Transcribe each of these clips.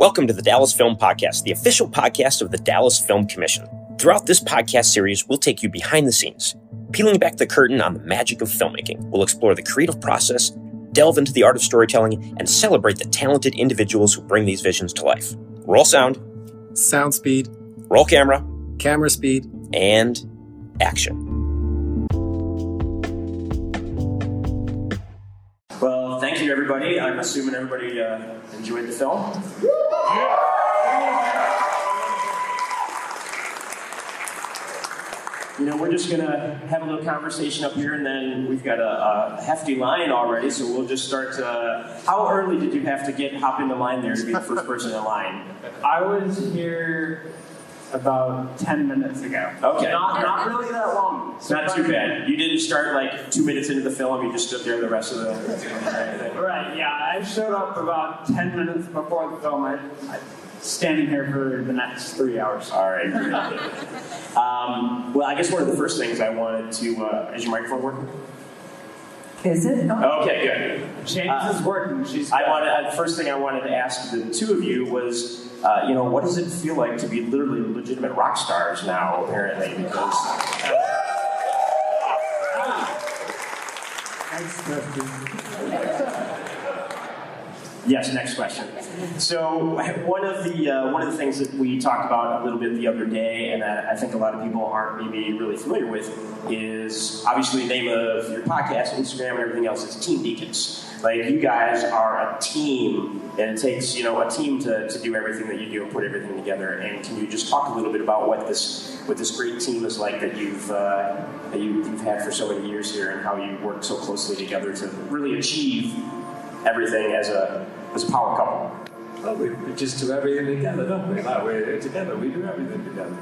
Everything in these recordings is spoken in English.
Welcome to the Dallas Film Podcast, the official podcast of the Dallas Film Commission. Throughout this podcast series, we'll take you behind the scenes, peeling back the curtain on the magic of filmmaking. We'll explore the creative process, delve into the art of storytelling, and celebrate the talented individuals who bring these visions to life. Roll sound, Sound speed, roll camera, camera speed. and action. Everybody. I'm assuming everybody uh, enjoyed the film. You know, we're just gonna have a little conversation up here, and then we've got a, a hefty line already, so we'll just start. Uh, how early did you have to get hop in the line there to be the first person in line? I was here about 10 minutes ago. Okay. Not, not really that long. Not too bad. You didn't start like two minutes into the film. You just stood there the rest of the. Film. Right, yeah. I showed up about 10 minutes before the film. I, I'm standing here for the next three hours. All right. Um, well, I guess one of the first things I wanted to uh, is your microphone working? Is it? Okay, good. James is working. She's I wanted uh, the first thing I wanted to ask the two of you was, uh, you know, what does it feel like to be literally legitimate rock stars now? Apparently, because yes. Next question. So one of the uh, one of the things that we talked about a little bit the other day, and I think a lot of people aren't maybe really familiar with, is obviously the name of your podcast, Instagram, and everything else is Team Deakins. Like you guys are a team, and it takes you know a team to, to do everything that you do and put everything together. And can you just talk a little bit about what this what this great team is like that you've uh, that you, you've had for so many years here, and how you work so closely together to really achieve everything as a as a power couple. Well, we, we just do everything together, don't we? Like we're together, we do everything together.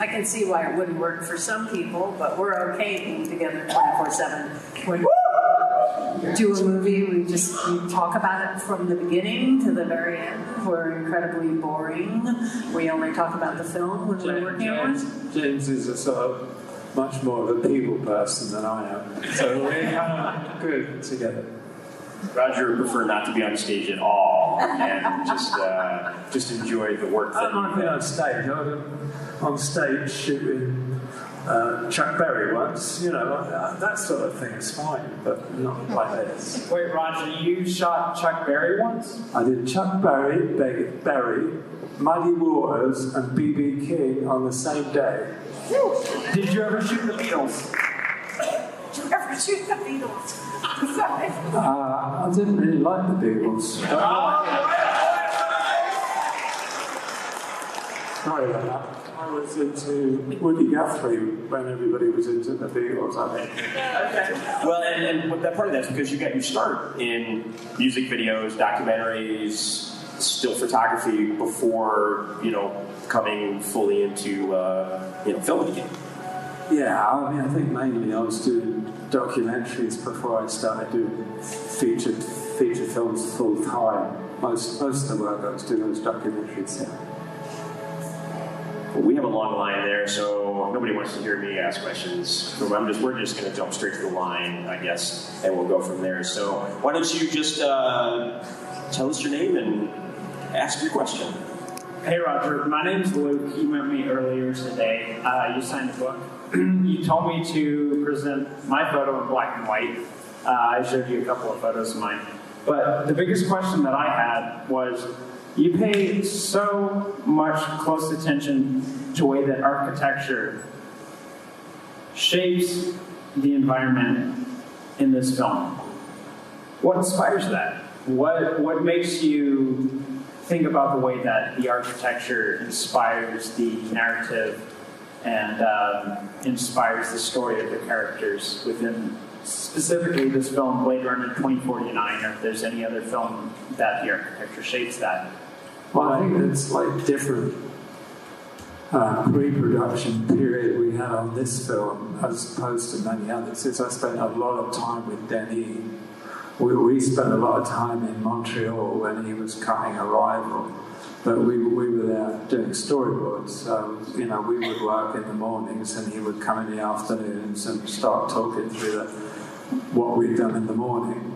I can see why it wouldn't work for some people, but we're okay being together 24 7. When we do a movie, we just we talk about it from the beginning to the very end. We're incredibly boring. We only talk about the film when we're working on it. James, James is a sort of much more of a people person than I am, so we're kind of good together. Roger would prefer not to be on stage at all and just uh, just enjoy the work that I've been on stage. I was on stage shooting uh, Chuck Berry once. You know, uh, that sort of thing is fine, but not like this. Wait, Roger, you shot Chuck Berry once? I did Chuck Berry, Beg- Berry, Muddy Waters, and BB King on the same day. Did you ever shoot the Beatles? Did you ever shoot the Beatles? Uh, I didn't really like the Beatles. Sorry about that. I was into Woody Guthrie when everybody was into the Beatles, I think. Well, and, and that part of that's because you got your start in music videos, documentaries, still photography before you know coming fully into uh, you know filmmaking. Yeah, I mean, I think mainly I was doing documentaries before I started doing featured feature films full time. Most most of the work I was doing was documentaries. Yeah. Well, we have a long line there, so nobody wants to hear me ask questions. So I'm just we're just going to jump straight to the line, I guess, and we'll go from there. So why don't you just uh, tell us your name and ask your question? Hey, Roger. My name's Luke. You met me earlier today. Uh, you signed a book. you told me to present my photo in black and white. Uh, I showed you a couple of photos of mine. But the biggest question that I had was you pay so much close attention to the way that architecture shapes the environment in this film. What inspires that? What, what makes you think about the way that the architecture inspires the narrative and um, inspires the story of the characters within specifically this film, Blade Runner 2049, or if there's any other film that the architecture shapes that. Well, I think it's like different uh, pre-production period we had on this film as opposed to many others. Since I spent a lot of time with Denis, we, we spent a lot of time in Montreal when he was cutting Arrival. But we, we were there doing storyboards, so you know we would work in the mornings, and he would come in the afternoons and start talking through the, what we'd done in the morning.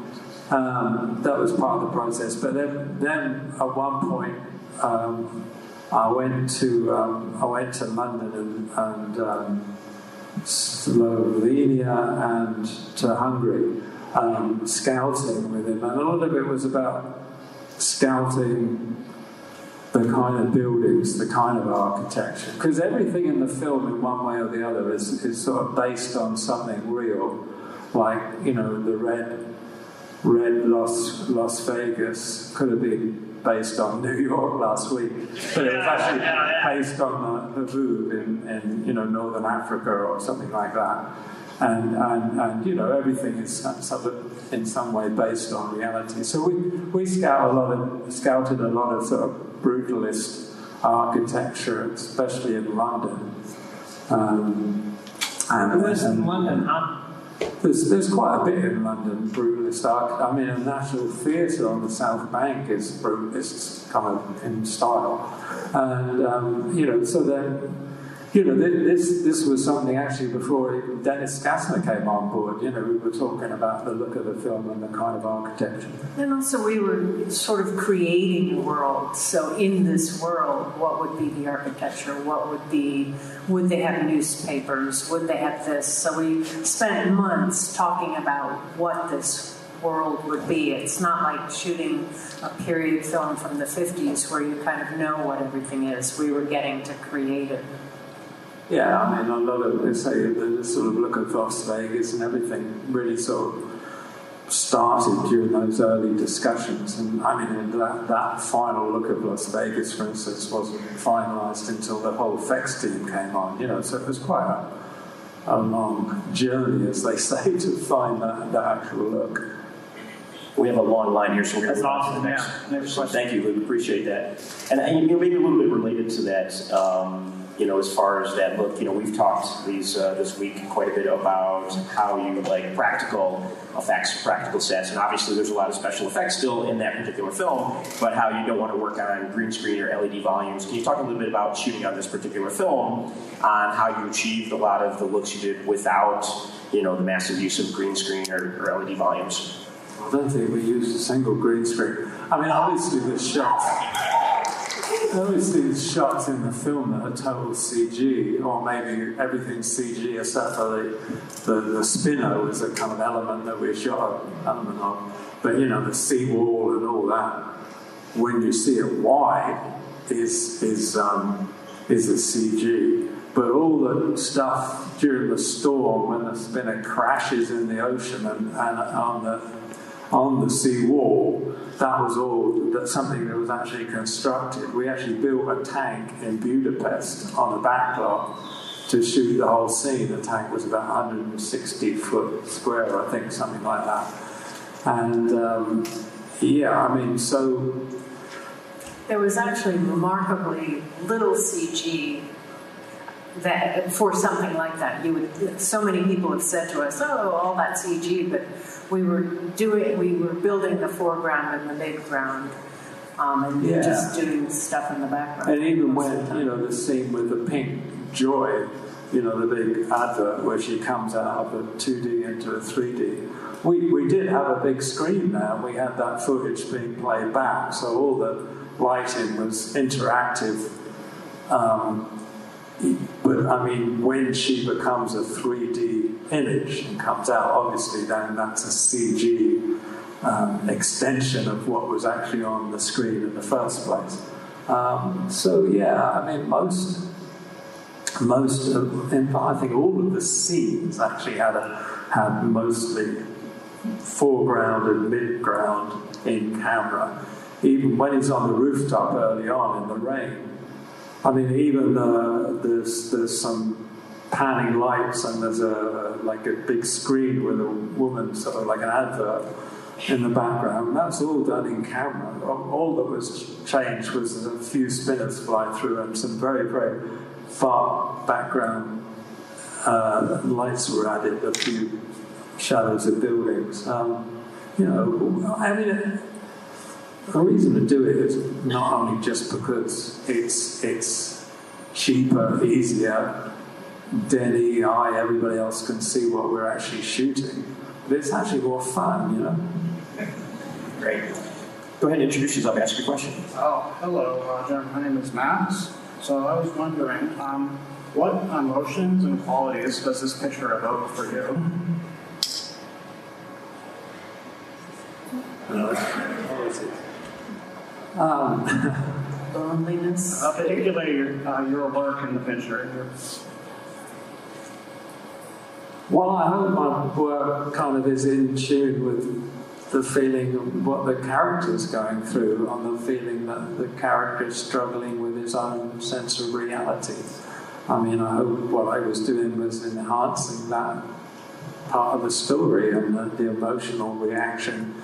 Um, that was part of the process. But then, then at one point, um, I went to um, I went to London and, and um, Slovenia and to Hungary, um, scouting with him, and a lot of it was about scouting the kind of buildings, the kind of architecture. Because everything in the film, in one way or the other, is, is sort of based on something real. Like, you know, the red, red Las, Las Vegas could have been based on New York last week, but it was actually based on the, the in, in, you know, Northern Africa or something like that. And, and, and you know, everything is sort of in some way based on reality. So we, we scout a lot of, scouted a lot of sort of brutalist architecture, especially in London. Um, and, in London, huh? There's, there's quite a bit in London, brutalist art. I mean, a National Theatre on the South Bank is brutalist kind of in style. And, um, you know, so then you know, this this was something actually before Dennis Gassner came on board. You know, we were talking about the look of the film and the kind of architecture. And also, we were sort of creating a world. So, in this world, what would be the architecture? What would be? Would they have newspapers? Would they have this? So, we spent months talking about what this world would be. It's not like shooting a period film from the 50s where you kind of know what everything is. We were getting to create it. Yeah, I mean, a lot of, they say, the sort of look at Las Vegas and everything really sort of started during those early discussions. And I mean, that, that final look at Las Vegas, for instance, wasn't finalised until the whole effects team came on, you know, so it was quite a, a long journey, as they say, to find that, that actual look. We have a long line here, so we're going to move on to the next. yeah. Next question. Thank you, Luke. Appreciate that. And, and you know, maybe a little bit related to that, um, you know, as far as that look, you know, we've talked these uh, this week quite a bit about how you like practical effects, practical sets, and obviously there's a lot of special effects still in that particular film, but how you don't want to work on green screen or LED volumes. Can you talk a little bit about shooting on this particular film, on how you achieved a lot of the looks you did without, you know, the massive use of green screen or, or LED volumes? Don't think we used a single green screen. I mean, obviously the shots, obviously the shots in the film that are total CG, or maybe everything's CG except for the, the, the spinner was a kind of element that we shot an element of. But you know, the seawall and all that, when you see it wide, is is um, is a CG. But all the stuff during the storm when the spinner crashes in the ocean and, and on the on the sea wall, that was all that something that was actually constructed. We actually built a tank in Budapest on a backlot to shoot the whole scene. The tank was about 160 foot square, I think, something like that. And um, yeah, I mean, so There was actually remarkably little CG that for something like that. You would so many people have said to us, "Oh, all that CG," but we were doing we were building the foreground and the midground, um, and Yeah. just doing stuff in the background. And even when, you know, the scene with the pink joy, you know, the big advert where she comes out of a 2D into a 3D, we, we did have a big screen there. We had that footage being played back, so all the lighting was interactive. Um, but I mean, when she becomes a 3D image and comes out, obviously, then that's a CG um, extension of what was actually on the screen in the first place. Um, so yeah, I mean, most most of, in fact, I think all of the scenes actually had a had mostly foreground and midground in camera. Even when he's on the rooftop early on in the rain, I mean, even uh, there's there's some panning lights and there's a like a big screen with a woman sort of like an advert in the background. That's all done in camera. All that was changed was a few spinners fly through and some very very far background uh, lights were added. A few shadows of buildings. Um, you know, I mean. The reason to do it is not only just because it's it's cheaper, easier, Denny, I, everybody else can see what we're actually shooting, but it's actually more fun, you know. Great. Go ahead and introduce yourself, ask your question. Oh, hello, Roger. My name is Max. So I was wondering, um, what emotions and qualities does this picture evoke for you? Um, Loneliness. Uh, particularly your, uh, your work in the picture. Well, I hope my work kind of is in tune with the feeling of what the character's going through, and the feeling that the character is struggling with his own sense of reality. I mean, I hope what I was doing was enhancing that part of the story and the, the emotional reaction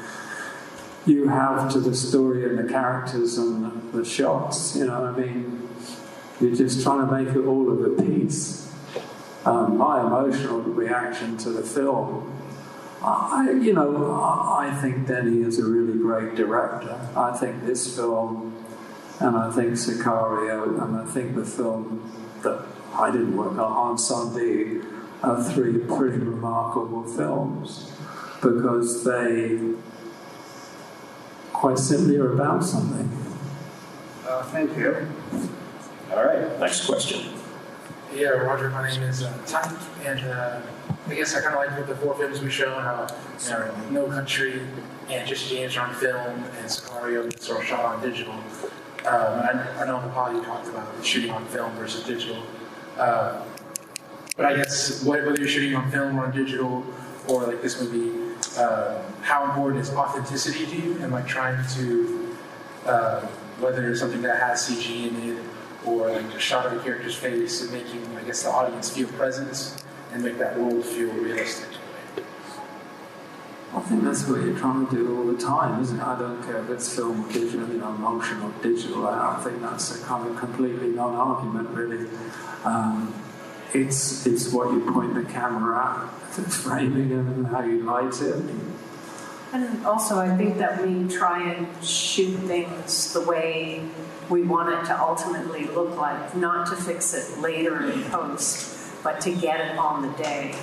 you have to the story and the characters and the shots. You know, what I mean, you're just trying to make it all of a piece. Um, my emotional reaction to the film, I, you know, I, think Denny is a really great director. I think this film, and I think Sicario, and I think the film that I didn't work on, Sunday, are three pretty remarkable films because they quite simply are about something. Uh, thank you. All right, next question. Yeah, Roger, my name is uh, Ty, and uh, I guess I kind of like with the four films we show how you know, No Country and Jesse James are on film and Sicario sort of shot on digital. Um, I, I know in the pod you talked about shooting on film versus digital. Uh, but I guess whether you're shooting on film or on digital or like this movie, uh, how important is authenticity to you and like trying to, uh, whether it's something that has CG in it or like a shot of a character's face and making, I guess, the audience feel presence and make that world feel realistic. I think that's what you're trying to do all the time, isn't it? I don't care if it's film or digital, you know, motion or digital. I, I think that's a kind of completely non-argument, really. Um, it's it's what you point the camera at, the framing and how you light it. And also, I think that we try and shoot things the way we want it to ultimately look like, not to fix it later in post, but to get it on the day.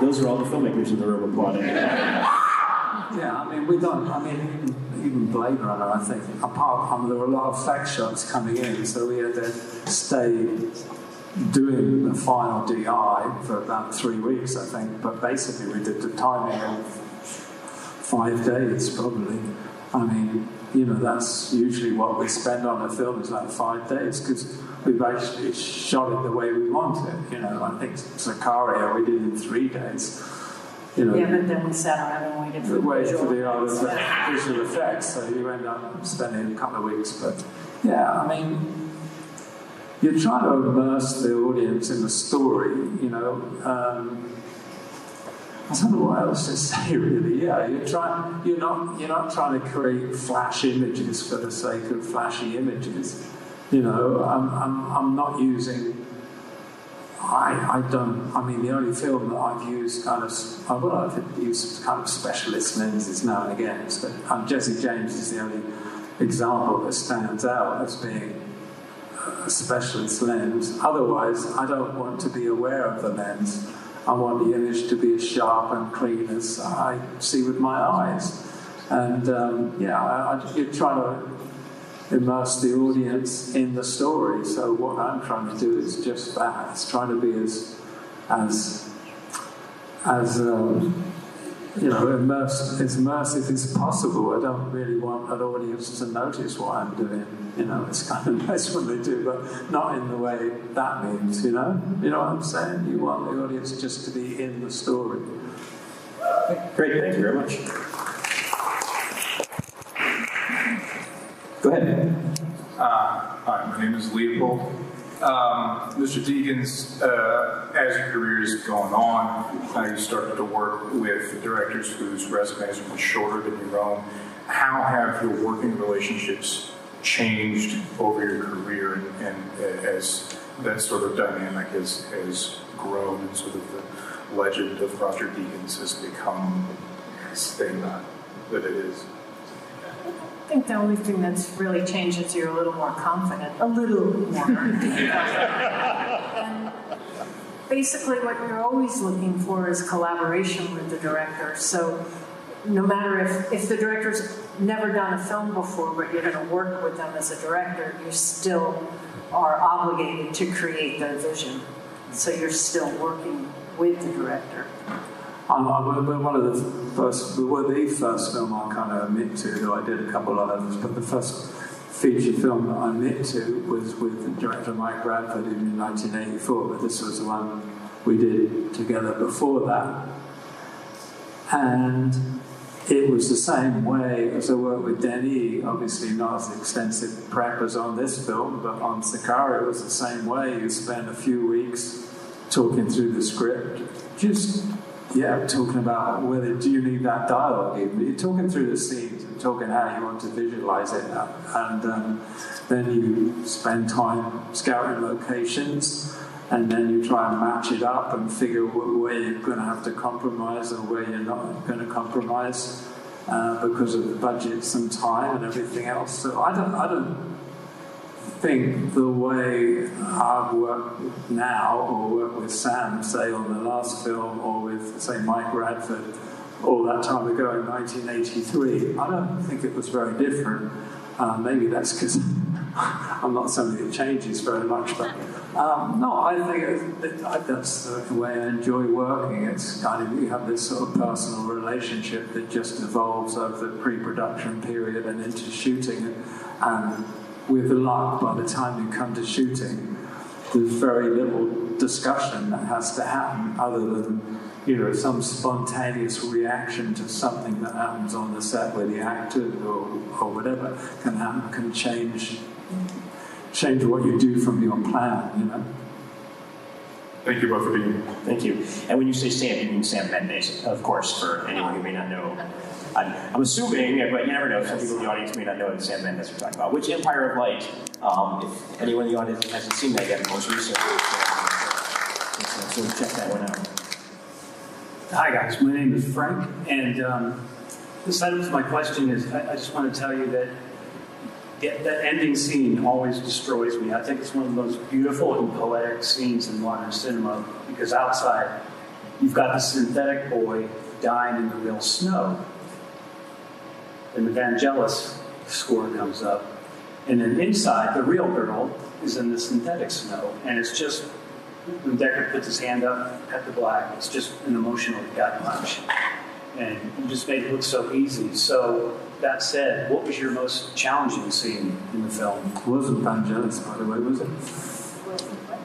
Those are all the filmmakers in the room applauding. Yeah, I mean, we don't. I mean, even, Blade Runner, I think, apart from there were a lot of fact shots coming in, so we had to stay doing the final DI for about three weeks, I think. But basically, we did the timing of five days, probably. I mean, you know, that's usually what we spend on a film is like five days because we've actually shot it the way we want it. You know, I think Sicario we did in three days. You know, Yeah, but then we sat around and waited for the wait for the other effects. visual effects, so you end up spending a couple of weeks. But yeah, I mean, you're trying to immerse the audience in the story, you know. Um, I don't know what else to say really. Yeah, you're trying. You're not. You're not trying to create flash images for the sake of flashy images. You know, I'm. I'm, I'm not using. I, I don't. I mean, the only film that I've used kind of. I well, I've used kind of specialist lenses now and again. but um, Jesse James is the only example that stands out as being a specialist lens. Otherwise, I don't want to be aware of the lens. I want the image to be as sharp and clean as I see with my eyes. And um, yeah, I, I, you're to immerse the audience in the story. So what I'm trying to do is just that. It's trying to be as as as um, you know, immersed, as immersive as possible. I don't really want an audience to notice what I'm doing. You know, it's kind of nice when they do, but not in the way that means, you know? You know what I'm saying? You want the audience just to be in the story. Great, thank you very much. Go ahead. Uh, hi, my name is Leopold. Um, Mr. Deakins, uh, as your career is going on, uh, you started to work with directors whose resumes much shorter than your own. How have your working relationships changed over your career and, and as that sort of dynamic has, has grown and sort of the legend of Roger Deakins has become this thing that it is? I think the only thing that's really changed is you're a little more confident, a little more. and basically, what you're always looking for is collaboration with the director. So no matter if, if the director's never done a film before, but you're going to work with them as a director, you still are obligated to create their vision. So you're still working with the director. We're one of the first, we were the first film I kind of admit to, though I did a couple of others, but the first feature film that I admit to was with director Mike Radford in 1984, but this was the one we did together before that. And it was the same way as I worked with Denis, obviously not as extensive prep as on this film, but on Sicario it was the same way. You spend a few weeks talking through the script, just yeah, talking about whether do you need that dialogue. You're talking through the scenes and talking how you want to visualize it, and um, then you spend time scouting locations, and then you try and match it up and figure where you're going to have to compromise and where you're not going to compromise uh, because of the budgets and time and everything else. So I don't, I don't think the way I've worked now or worked with Sam, say on the last film, or with say Mike Radford all that time ago in 1983, I don't think it was very different. Uh, maybe that's because I'm not somebody that changes very much, but um, no, I think it, it, that's the way I enjoy working. It's kind of you have this sort of personal relationship that just evolves over the pre-production period and into shooting, and with luck, by the time you come to shooting, there's very little discussion that has to happen other than you know some spontaneous reaction to something that happens on the set where the actor or, or whatever can happen can change change what you do from your plan, you know. Thank you both for being here. Thank you. And when you say Sam, you mean Sam Mendes, of course, for anyone who may not know. I'm, I'm assuming, but you never know, some people in the audience may not know that Sam Mendes we're talking about. Which Empire of Light, um, if anyone in the audience hasn't seen that yet, most recently, so check that one out. Hi guys, my name is Frank, and um, the setup to my question is I, I just want to tell you that that, that ending scene always destroys me. I think it's one of the most beautiful and poetic scenes in modern cinema because outside you've got the synthetic boy dying in the real snow. And the Vangelis score comes up. And then inside, the real girl is in the synthetic snow. And it's just, when Deckard puts his hand up at the black, it's just an emotional gut punch. And you just made it look so easy. So that said, what was your most challenging scene in the film? It wasn't Vangelis, by the way, was it?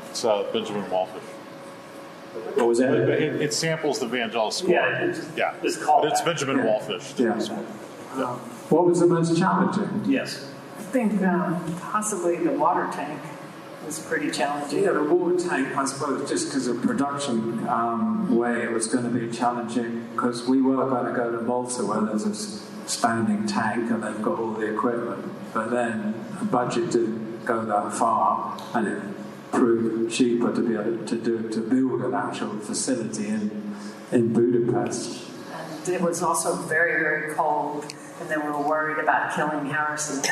It's uh, Benjamin Wallfisch. What was that? It, it, it samples the Vangelis score. Yeah, it's, yeah. it's called But it's. Benjamin Yeah. Wallfisch. Yeah. What was the most challenging? Yes. I think um, possibly the water tank was pretty challenging. Yeah, the water tank, I suppose, just because of production um, way, it was going to be challenging because we were going to go to Malta where there's a standing tank and they've got all the equipment. But then the budget didn't go that far and it proved cheaper to be able to do to build an actual facility in in Budapest. And it was also very, very cold, and they were worried about killing Harrison. so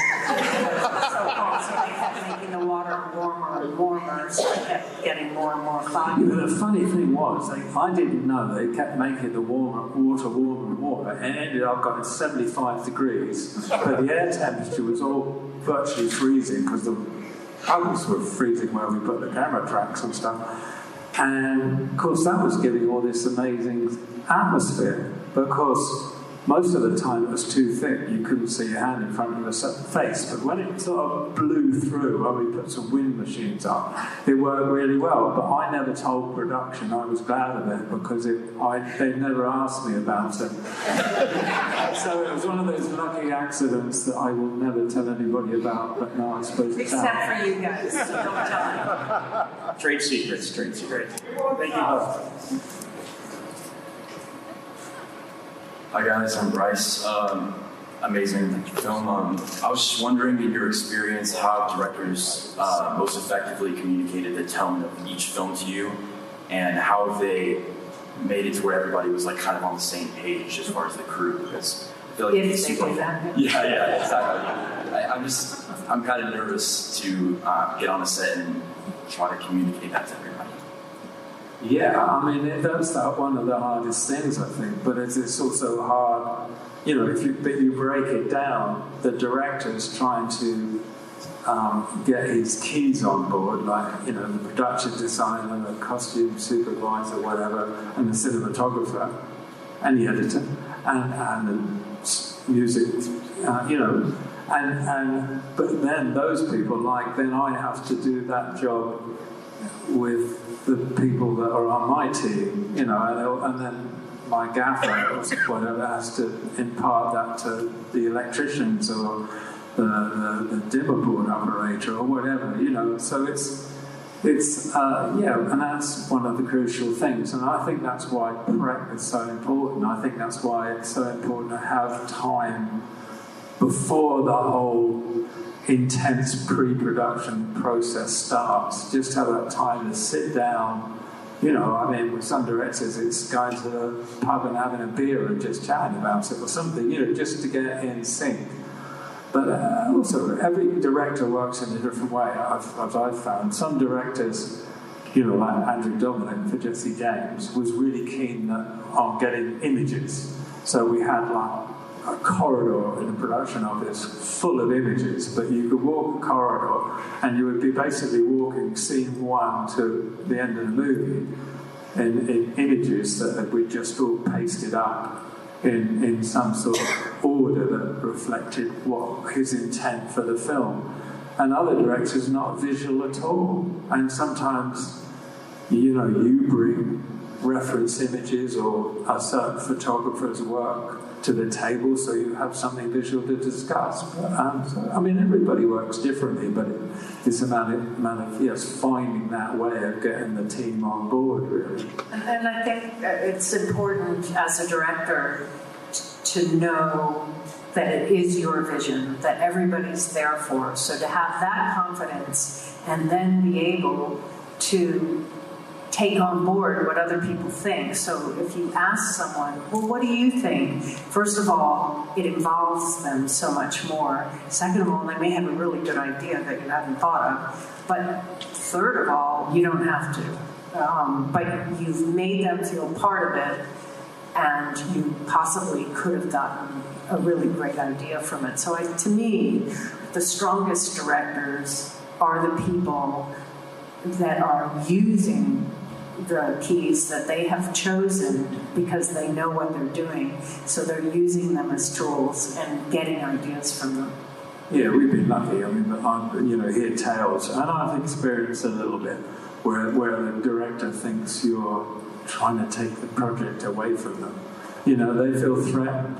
cold, so they kept making the water warmer and warmer, so it kept getting more and more foggy. But the funny thing was, like, I didn't know they kept making the warmer, water warmer and warmer, and it ended up going 75 degrees. But the air temperature was all virtually freezing because the puddles were freezing where we put the camera tracks and stuff. And of course, that was giving all this amazing atmosphere. But of course, most of the time it was too thick, you couldn't see your hand in front of your face. But when it sort of blew through, when we put some wind machines up, it worked really well. But I never told production I was glad of it because it, I, they never asked me about it. so it was one of those lucky accidents that I will never tell anybody about, but now I suppose it's out. Except for you guys, so don't tell them. Trade secrets, trade secrets. Thank you both. Hi guys, I'm Bryce. Um, amazing film. Um, I was just wondering, in your experience, how directors uh, most effectively communicated the tone of each film to you, and how they made it to where everybody was like kind of on the same page as far as the crew. Because I feel like they super-. Yeah, yeah, exactly. I, I'm just, I'm kind of nervous to uh, get on a set and try to communicate that to everybody. Yeah, I mean, it, that's that one of the hardest things, I think. But it's, it's also hard, you know, if you but you break it down, the director's trying to um, get his keys on board, like you know, the production designer, the costume supervisor, whatever, and the cinematographer, and the editor, and and the music, uh, you know, and and but then those people, like then I have to do that job with the people that are on my team, you know, and, then my gaffer or whatever has to impart that to the electricians or the, the, the dimmer board operator or whatever, you know. So it's it's uh, yeah, and that's one of the crucial things, and I think that's why prep is so important. I think that's why it's so important to have time before the whole intense pre-production process starts. Just have that time to sit down. You know, I mean, with some directors, it's going to the pub and having a beer and just chatting about it or something. You know, just to get in sync. But uh, also, every director works in a different way. I've, as I've found, some directors, you know, like Andrew Dominik for Jesse James, was really keen on getting images. So we had like a corridor in the production office full of images, but you could walk a corridor and you would be basically walking scene one to the end of the movie in, in images that we just all pasted up in, in some sort of order that reflected what his intent for the film. And other directors not visual at all. And sometimes, you know, you bring reference images or a certain photographer's work to the table so you have something visual to discuss. Um, so, I mean, everybody works differently, but it, it's a matter, matter of yes, finding that way of getting the team on board, really. And, and I think it's important as a director to know that it is your vision, that everybody's there for. So to have that confidence and then be able to take on board what other people think. So if you ask someone, well, what do you think? First of all, it involves them so much more. Second of all, they may have a really good idea that you haven't thought of. But third of all, you don't have to. Um, but you've made them feel part of it, and you possibly could have gotten a really great idea from it. So I, to me, the strongest directors are the people that are using the keys that they have chosen because they know what they're doing. So they're using them as tools and getting ideas from them. Yeah, we've been lucky. I mean, I, you know, hear tales, and I've experienced a little bit where where the director thinks you're trying to take the project away from them. You know, they feel threatened,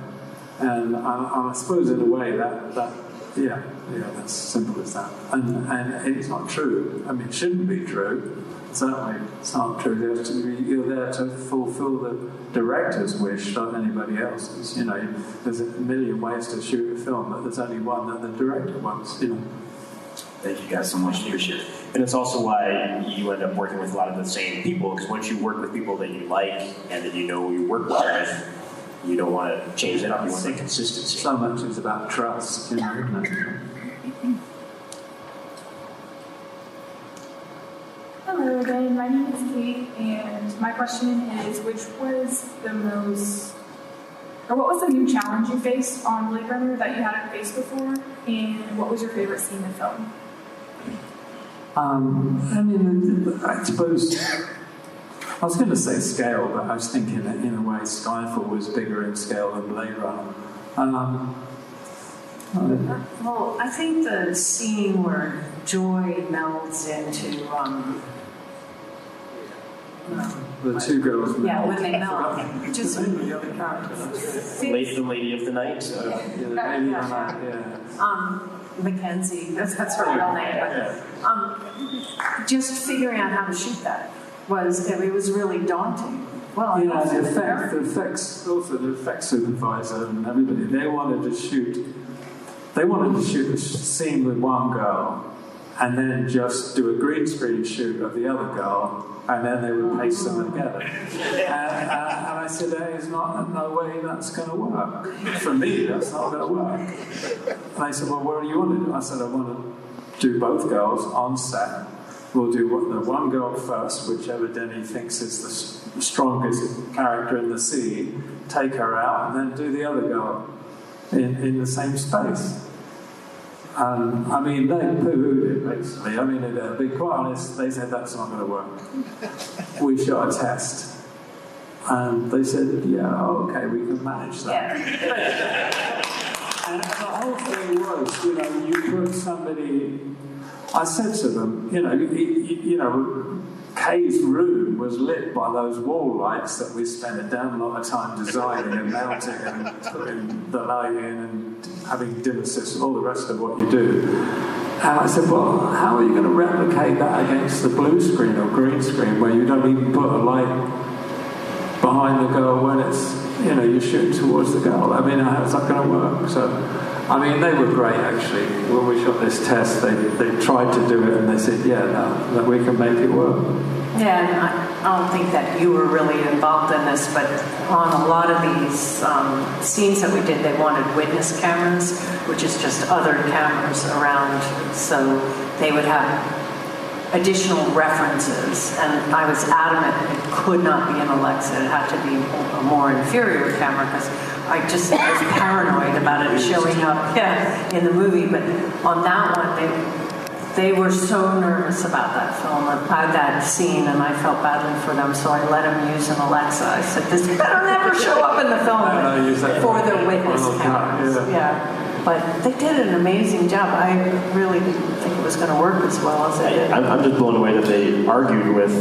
and I, I suppose in a way that that yeah, yeah, that's simple as that. And and it's not true. I mean, it shouldn't be true certainly it's not true. You're there to fulfill the director's wish, not anybody else's. You know, there's a million ways to shoot a film, but there's only one that the director wants. You know. Thank you guys so much. Appreciate it. And it's also why you end up working with a lot of the same people, because once you work with people that you like and that you know you work well with, you don't want to change it up. You want that consistency. So much is about trust, you know, Hello again, my name is Kate, and my question is which was the most, or what was the new challenge you faced on Blade Runner that you hadn't faced before, and what was your favorite scene in the film? Um, I mean, I suppose I was going to say scale, but I was thinking that in a way Skyfall was bigger in scale than Blade Runner. Um, well, I think the scene where Joy melds into um, the two girls. Yeah, when they melt. Just the other characters. Lady, the lady of the night. yeah, Um, Mackenzie, that's, that's her real name. But, um, just figuring out how to shoot that was it was really daunting. Well, yeah, the effects, the effects, also the effects supervisor and everybody, they wanted to shoot. They wanted to shoot a scene with one girl, and then just do a green screen shoot of the other girl, and then they would paste them together. And, and, and I said, there is not no way that's going to work. For me, that's not going to work. And they said, well, what do you want to do? I said, I want to do both girls on set we'll do the one girl first, whichever Denny thinks is the strongest character in the scene, take her out, and then do the other girl in, in the same space. And I mean, they poo-hooed it basically. I mean, to be quite honest, they said that's not going to work. We shot a test. And they said, yeah, okay, we can manage that. And the whole thing was, you know, you put somebody. I said to them, you know, you, you, you know, Kay's room was lit by those wall lights that we spent a damn lot of time designing and mounting and putting the light in and having dimmer system, all the rest of what you do. And I said, well, how are you going to replicate that against the blue screen or green screen where you don't even put a light behind the girl when it's, you know, you're shooting towards the girl. I mean, how's that going to work? So, I mean, they were great actually. When we shot this test, they, they tried to do it and they said, yeah, no, that we can make it work. Yeah, and I, I don't think that you were really involved in this, but on a lot of these um, scenes that we did, they wanted witness cameras, which is just other cameras around, so they would have additional references. And I was adamant it could not be an Alexa; it had to be a more inferior camera because I just was paranoid about it showing up, yeah, in the movie. But on that one, they they were so nervous about that film, about that scene, and I felt badly for them, so I let them use an Alexa. I said, "This better never show up in the film No, use that for the witness cameras." yeah. Yeah. But they did an amazing job. I really didn't think it was going to work as well as it did. I'm, I'm just blown away that they argued with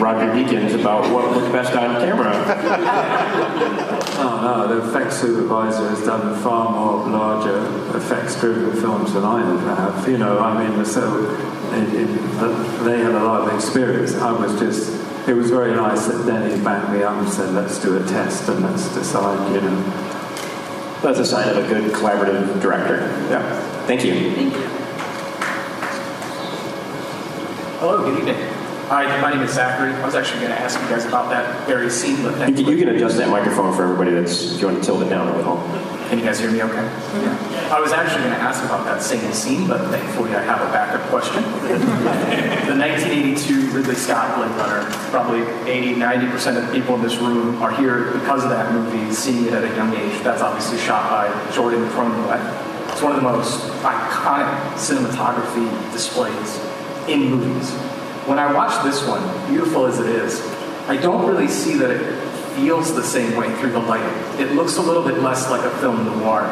Roger Deakins about what looked best on camera. Oh no, the effects supervisor has done far more larger effects-driven films than I ever have. You know, I mean, so it, it, they had a lot of experience. I was just, it was very nice that Denny backed me up and said, let's do a test and let's decide, you know. That's a sign of a good collaborative director. Yeah. Thank you. Thank you. Hello, good evening. Hi, my name is Zachary. I was actually going to ask you guys about that very scene, but You can, you can adjust that microphone for everybody that's, if you want to tilt it down a little. Can you guys hear me okay? Yeah. I was actually going to ask about that same scene, but thankfully I have a backup question. the 1982 Ridley Scott Blade Runner, probably 80, 90% of the people in this room are here because of that movie, seeing it at a young age. That's obviously shot by Jordan Cronenweth. It's one of the most iconic cinematography displays in movies. When I watch this one, beautiful as it is, I don't really see that it feels the same way through the light. It looks a little bit less like a film noir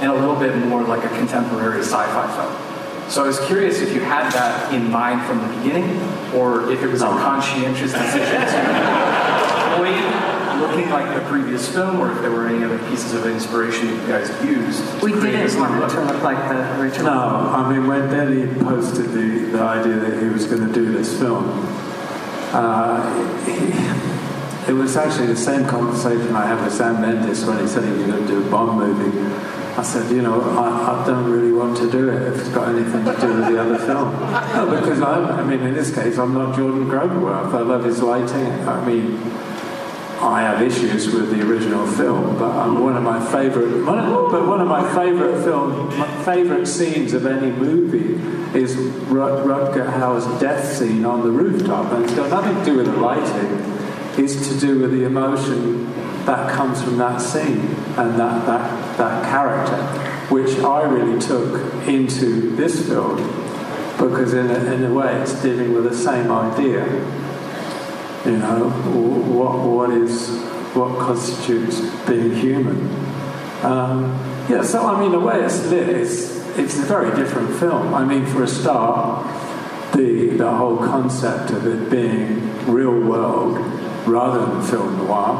and a little bit more like a contemporary sci-fi film. So I was curious if you had that in mind from the beginning, or if it was a conscientious decision to avoid looking like the previous film, or if there were any other pieces of inspiration that you guys used. to We didn't want it to look like the original. No, I mean, when Denny posted the, the idea that he was going to do this film, uh, he, it was actually the same conversation I had with Sam Mendes when he said he was going to do a Bond movie. I said, you know, I, I don't really want to do it if it's got anything to do with the other film. Because I, I mean, in this case, I'm not Jordan Cronenweth. I love his lighting. I mean, I have issues with the original film, but um, one of my favorite, one of, but one of my favorite film, my favorite scenes of any movie is Rut- Rutger Hauer's death scene on the rooftop, and it's got nothing to do with the lighting. It's to do with the emotion that comes from that scene and that that that character, which I really took into this film because in a, in a way it's dealing with the same idea you know, what, what is, what constitutes being human. Um, yeah, so I mean, the way it's lit, it's, it's a very different film. I mean, for a start, the, the whole concept of it being real world rather than film noir,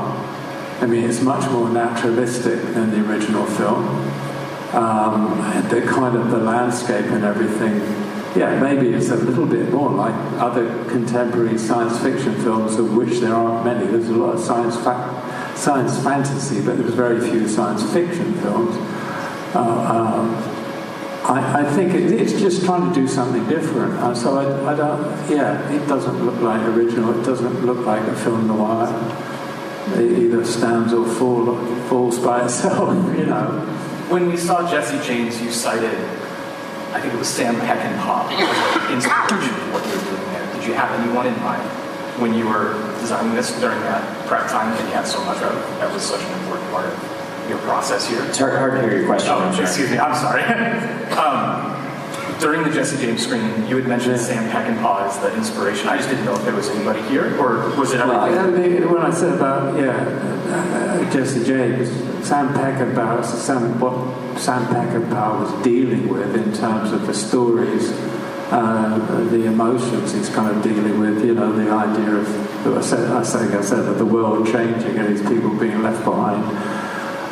I mean, it's much more naturalistic than the original film. Um, the kind of the landscape and everything yeah, maybe it's a little bit more like other contemporary science fiction films, of which there aren't many. There's a lot of science fa- science fantasy, but there's very few science fiction films. Uh, um, I, I think it, it's just trying to do something different. Uh, so I, I don't. Yeah, it doesn't look like original. It doesn't look like a film noir. It either stands or fall, falls by itself. You know. When we saw Jesse James, you cited I think it was Sam Peckinpah as an inspiration for what you were doing there. Did you have anyone in mind when you were designing this during that prep time that you had so much of? That was such an important part of your process here. It's hard, hard to hear your question. Oh, sorry. excuse me. I'm sorry. um, during the Jesse James screen, you had mentioned Sam Peckinpah as the inspiration. I just didn't know if there was anybody here, or was it Well? I mean, when I said about yeah, uh, Jesse James, Sam Peckinpah, Sam, what Sam Peckinpah was dealing with in terms of the stories, uh, the emotions he's kind of dealing with. You know, the idea of I said, I think I said of the world changing and these people being left behind.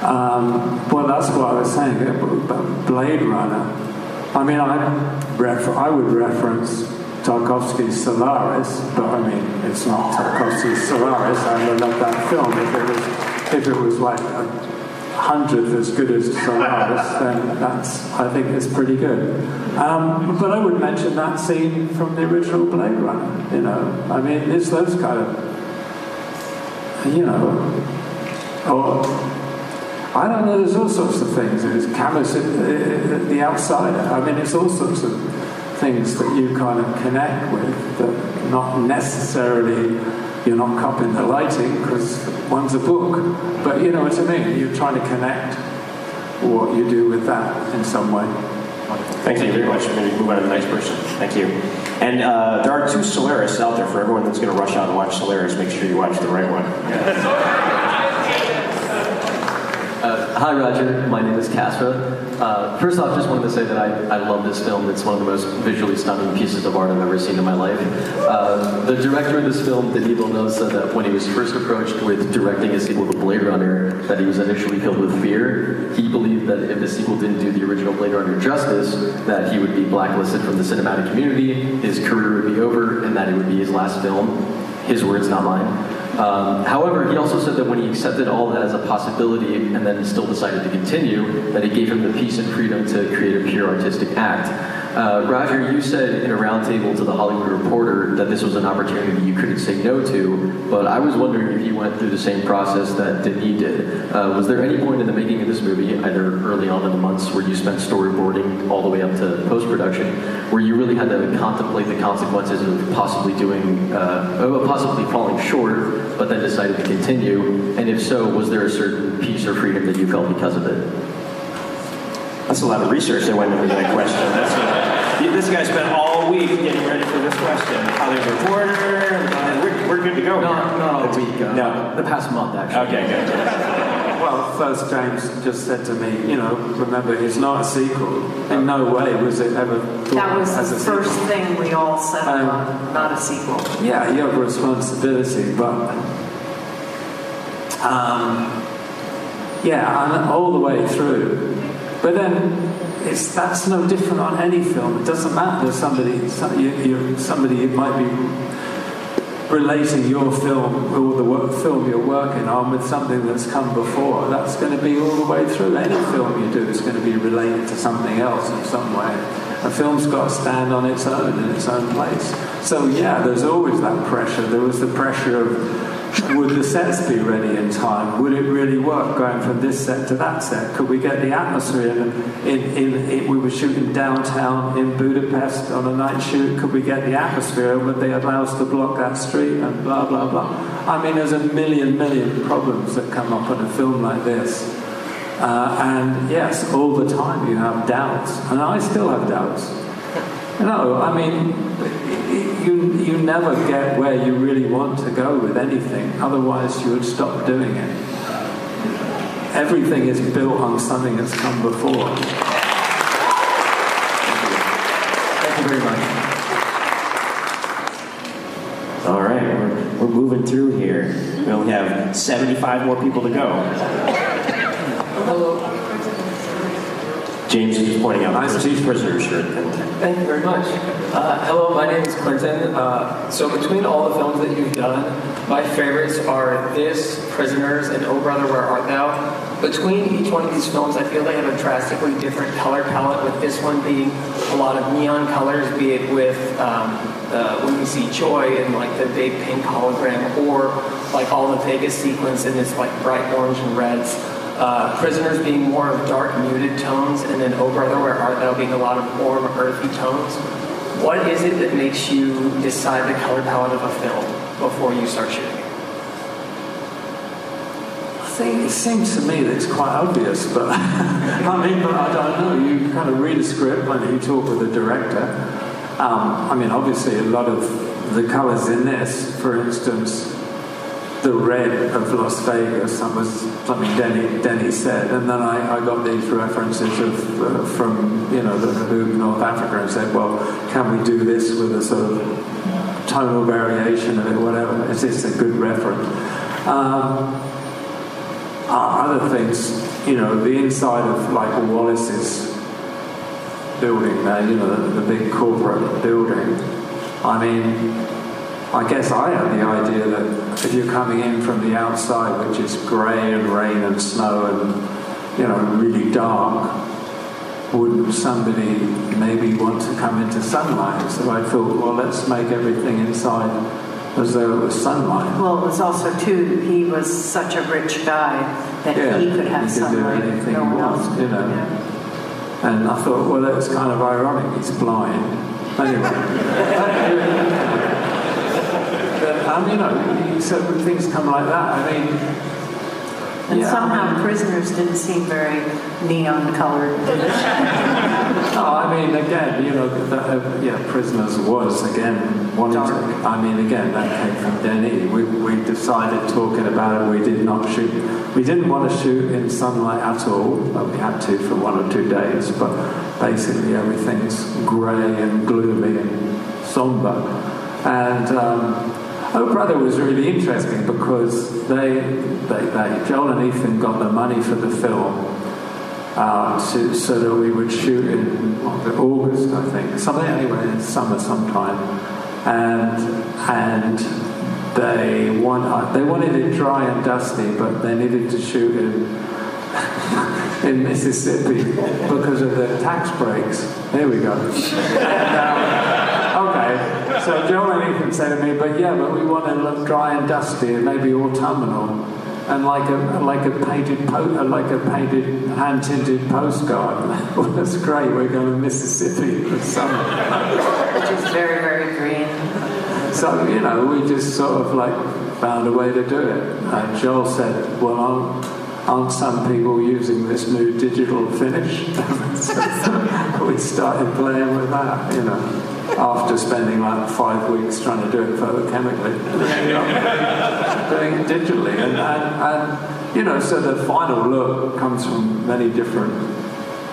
Um, well, that's what I was saying Blade Runner. I mean, I, refer- I would reference Tarkovsky's Solaris, but I mean, it's not Tarkovsky's Solaris. I would love that film. If it was, if it was like a hundredth as good as Solaris, then that's, I think it's pretty good. Um, but I would mention that scene from the original Blade Runner, you know. I mean, it's those kind of, you know, or I don't know, there's all sorts of things. There's cameras at the, at the outsider. I mean, it's all sorts of things that you kind of connect with that not necessarily you're not copying the lighting because one's a book. But you know what I mean? You're trying to connect what you do with that in some way. Thank you very much. We're going to move on to the next person. Thank you. And uh, there are two Solaris out there for everyone that's going to rush out and watch Solaris. Make sure you watch the right one. Uh, hi, Roger. My name is Casper. Uh, first off, just wanted to say that I, I love this film. It's one of the most visually stunning pieces of art I've ever seen in my life. Uh, the director of this film, Denis Villeneuve, said that when he was first approached with directing a sequel to Blade Runner, that he was initially filled with fear. He believed that if the sequel didn't do the original Blade Runner justice, that he would be blacklisted from the cinematic community, his career would be over, and that it would be his last film. His words, not mine. Um, however, he also said that when he accepted all that as a possibility and then still decided to continue, that it gave him the peace and freedom to create a pure artistic act. Uh, Roger, you said in a roundtable to the Hollywood Reporter that this was an opportunity you couldn't say no to, but I was wondering if you went through the same process that Denis did. Uh, was there any point in the making of this movie, either early on in the months where you spent storyboarding all the way up to post production, where you really had to contemplate the consequences of possibly doing, uh, possibly falling short, but then decided to continue? And if so, was there a certain peace or freedom that you felt because of it? That's a lot of research that went into that question. That's, uh, this guy spent all week getting ready for this question. Hollywood Reporter. uh, We're, we're good to go. Not, not a week. Uh, No. The past month, actually. Okay, good. Well, first James just said to me, you know, remember, it's not a sequel. In no way was it ever That was as the a first sequel. thing we all said Um, on, not a sequel. Yeah, you have a responsibility, but um, yeah, and all the way through. But then it's that's no different on any film. It doesn't matter. Somebody, some, you, you, somebody might be relating your film or the work, film you're working on with something that's come before. That's going to be all the way through. Any film you do is going to be related to something else in some way. A film's got to stand on its own in its own place. So yeah, there's always that pressure. There was the pressure of would the sets be ready in time? Would it really work going from this set to that set? Could we get the atmosphere? In, in, in, in, we were shooting downtown in Budapest on a night shoot. Could we get the atmosphere? Would they allow us to block that street? And blah, blah, blah. I mean, there's a million, million problems that come up in a film like this. Uh, and yes, all the time you have doubts. And I still have doubts. No, I mean, you, you never get where you really want to go with anything, otherwise, you would stop doing it. Everything is built on something that's come before. Thank you very much. All right, we're, we're moving through here. We only have 75 more people to go. James is pointing out Nice the prisoner shirt. Thank you very much. Uh, hello, my name is Clinton. Uh, so between all the films that you've done, my favorites are this, Prisoners, and Oh Brother, Where Art Thou? Between each one of these films, I feel they have a drastically different color palette, with this one being a lot of neon colors, be it with um, uh, when we see Joi and like the big pink hologram, or like all the Vegas sequence in this like bright orange and reds. Uh, Prisoners being more of dark, muted tones, and then Oh Brother, Where Art Thou being a lot of warm, earthy tones. What is it that makes you decide the color palette of a film before you start shooting? I think it seems to me that it's quite obvious, but I mean, but I don't know. You kind of read a script when you talk with the director. Um, I mean, obviously, a lot of the colours in this, for instance, the red of Las Vegas, that was something Denny, Denny said, and then I, I got these references of, uh, from, you know, the of North Africa and said, well, can we do this with a sort of tonal variation of it, whatever? Is this a good reference? Um, other things, you know, the inside of like Wallace's building there, you know, the, the big corporate building. I mean, I guess I had the idea that if you're coming in from the outside, which is grey and rain and snow and, you know, really dark, wouldn't somebody maybe want to come into sunlight? So I thought, well, let's make everything inside as though it was sunlight. Well, it was also too, he was such a rich guy that Yeah, he could have he could do sunlight, anything no he one wants, else. you know. And I thought, well, that's kind of ironic. He's blind. Anyway. But, um, you know, certain things come like that. I mean, And yeah, somehow prisoners didn't seem very neon colored. No, I mean, again, you know, the, uh, yeah, Prisoners was, again, wanting to, I mean, again, that came from Denny. We, we decided talking about it, we did not shoot, we didn't want to shoot in sunlight at all, but we had to for one or two days, but basically everything's grey and gloomy and somber. And, um, Oh Brother was really interesting because they, they, they, Joel and Ethan got the money for the film uh, so, so that we would shoot in August, I think, something anyway, in summer sometime, and and they want uh, they wanted it dry and dusty, but they needed to shoot in in Mississippi because of the tax breaks. There we go. And, um, so Joel and Ethan say to me, but yeah, but we want it to look dry and dusty and maybe autumnal and like a like a painted po- like a painted hand tinted postcard. well, that's great. We're going to Mississippi for summer, Which is very, very green. so you know we just sort of like found a way to do it. And Joel said, "Well, aren't, aren't some people using this new digital finish?" so we started playing with that, you know. After spending like five weeks trying to do it photochemically, doing it digitally, and, and, and you know, so the final look comes from many different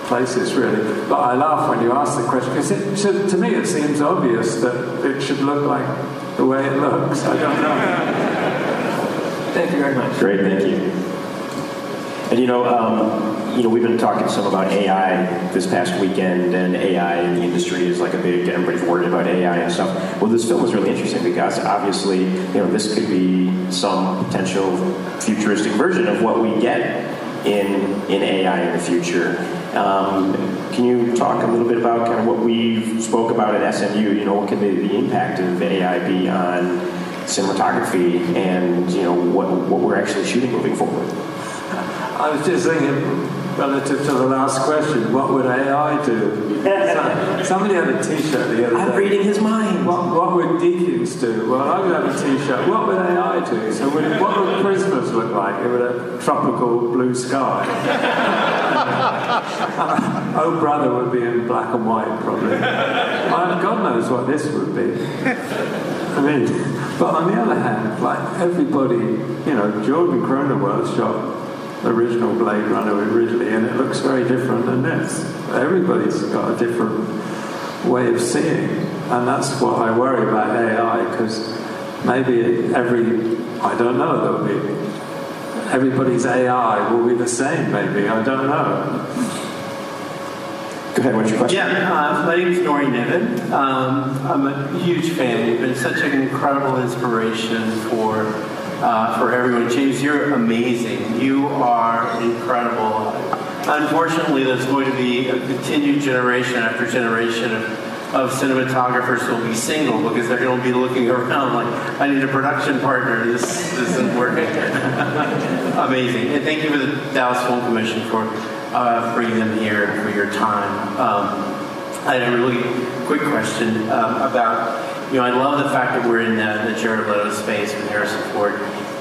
places, really. But I laugh when you ask the question because to, to me it seems obvious that it should look like the way it looks. I don't know. Thank you very much. Great, thank you. And you know, um, you know, we've been talking some about AI this past weekend, and AI in the industry is like a big. Everybody's worried about AI and stuff. Well, this film is really interesting because obviously, you know, this could be some potential futuristic version of what we get in in AI in the future. Um, can you talk a little bit about kind of what we spoke about at SMU? You know, what could the, the impact of AI be on cinematography, and you know, what what we're actually shooting moving forward? I was just thinking, relative to the last question, what would AI do? So- somebody had a T-shirt the other day. I'm reading his mind. What, what would Deakins do? Well, I would have a T-shirt. What would AI do? So, would, what would Christmas look like? It would a tropical blue sky. oh, brother would be in black and white, probably. God knows what this would be. I mean, but on the other hand, like everybody, you know, Jordan Cronenweth shot original Blade Runner originally, and it looks very different than this. Everybody's got a different way of seeing, and that's what I worry about AI because maybe every, I don't know, there'll be everybody's AI will be the same. Maybe I don't know. Go ahead. What's your question? Yeah, uh, my name is Nori Niven. Um, I'm a huge fan. You've been such an incredible inspiration for uh, for everyone. James, you're amazing. You are incredible. Unfortunately, there's going to be a continued generation after generation of of cinematographers who will be single because they're going to be looking around like, I need a production partner. This, this isn't working. Amazing. And thank you for the Dallas Film Commission for uh, bringing them here and for your time. Um, I had a really quick question um, about, you know, I love the fact that we're in the, the Jared Leto space with Harrison Ford.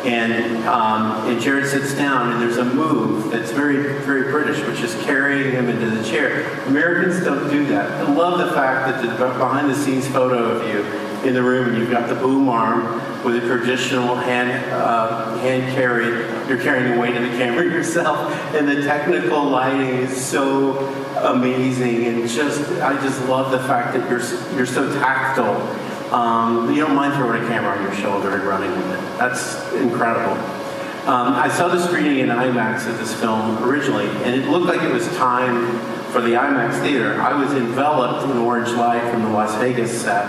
And, um, and Jared sits down, and there's a move that's very, very British, which is carrying him into the chair. Americans don't do that. I love the fact that the behind the scenes photo of you in the room, and you've got the boom arm with a traditional hand, uh, hand carried, you're carrying the weight of the camera yourself, and the technical lighting is so amazing, and just, I just love the fact that you're, you're so tactile um, you don't mind throwing a camera on your shoulder and running with it. That's incredible. Um, I saw the screening in IMAX of this film originally, and it looked like it was time for the IMAX theater. I was enveloped in orange light from the Las Vegas set,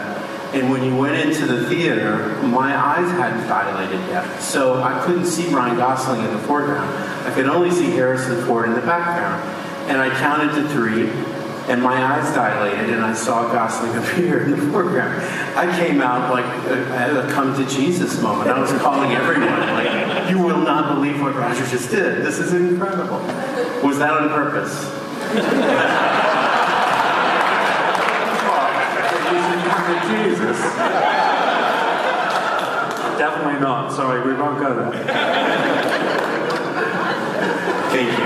and when you went into the theater, my eyes hadn't dilated yet, so I couldn't see Ryan Gosling in the foreground. I could only see Harrison Ford in the background. And I counted to three, and my eyes dilated and I saw Gosling appear in the foreground. I came out like I had a come to Jesus moment. I was calling everyone like, "You will not believe what Roger just did. This is incredible." Was that on purpose? Jesus. Definitely not. Sorry, we won't go there. Thank you.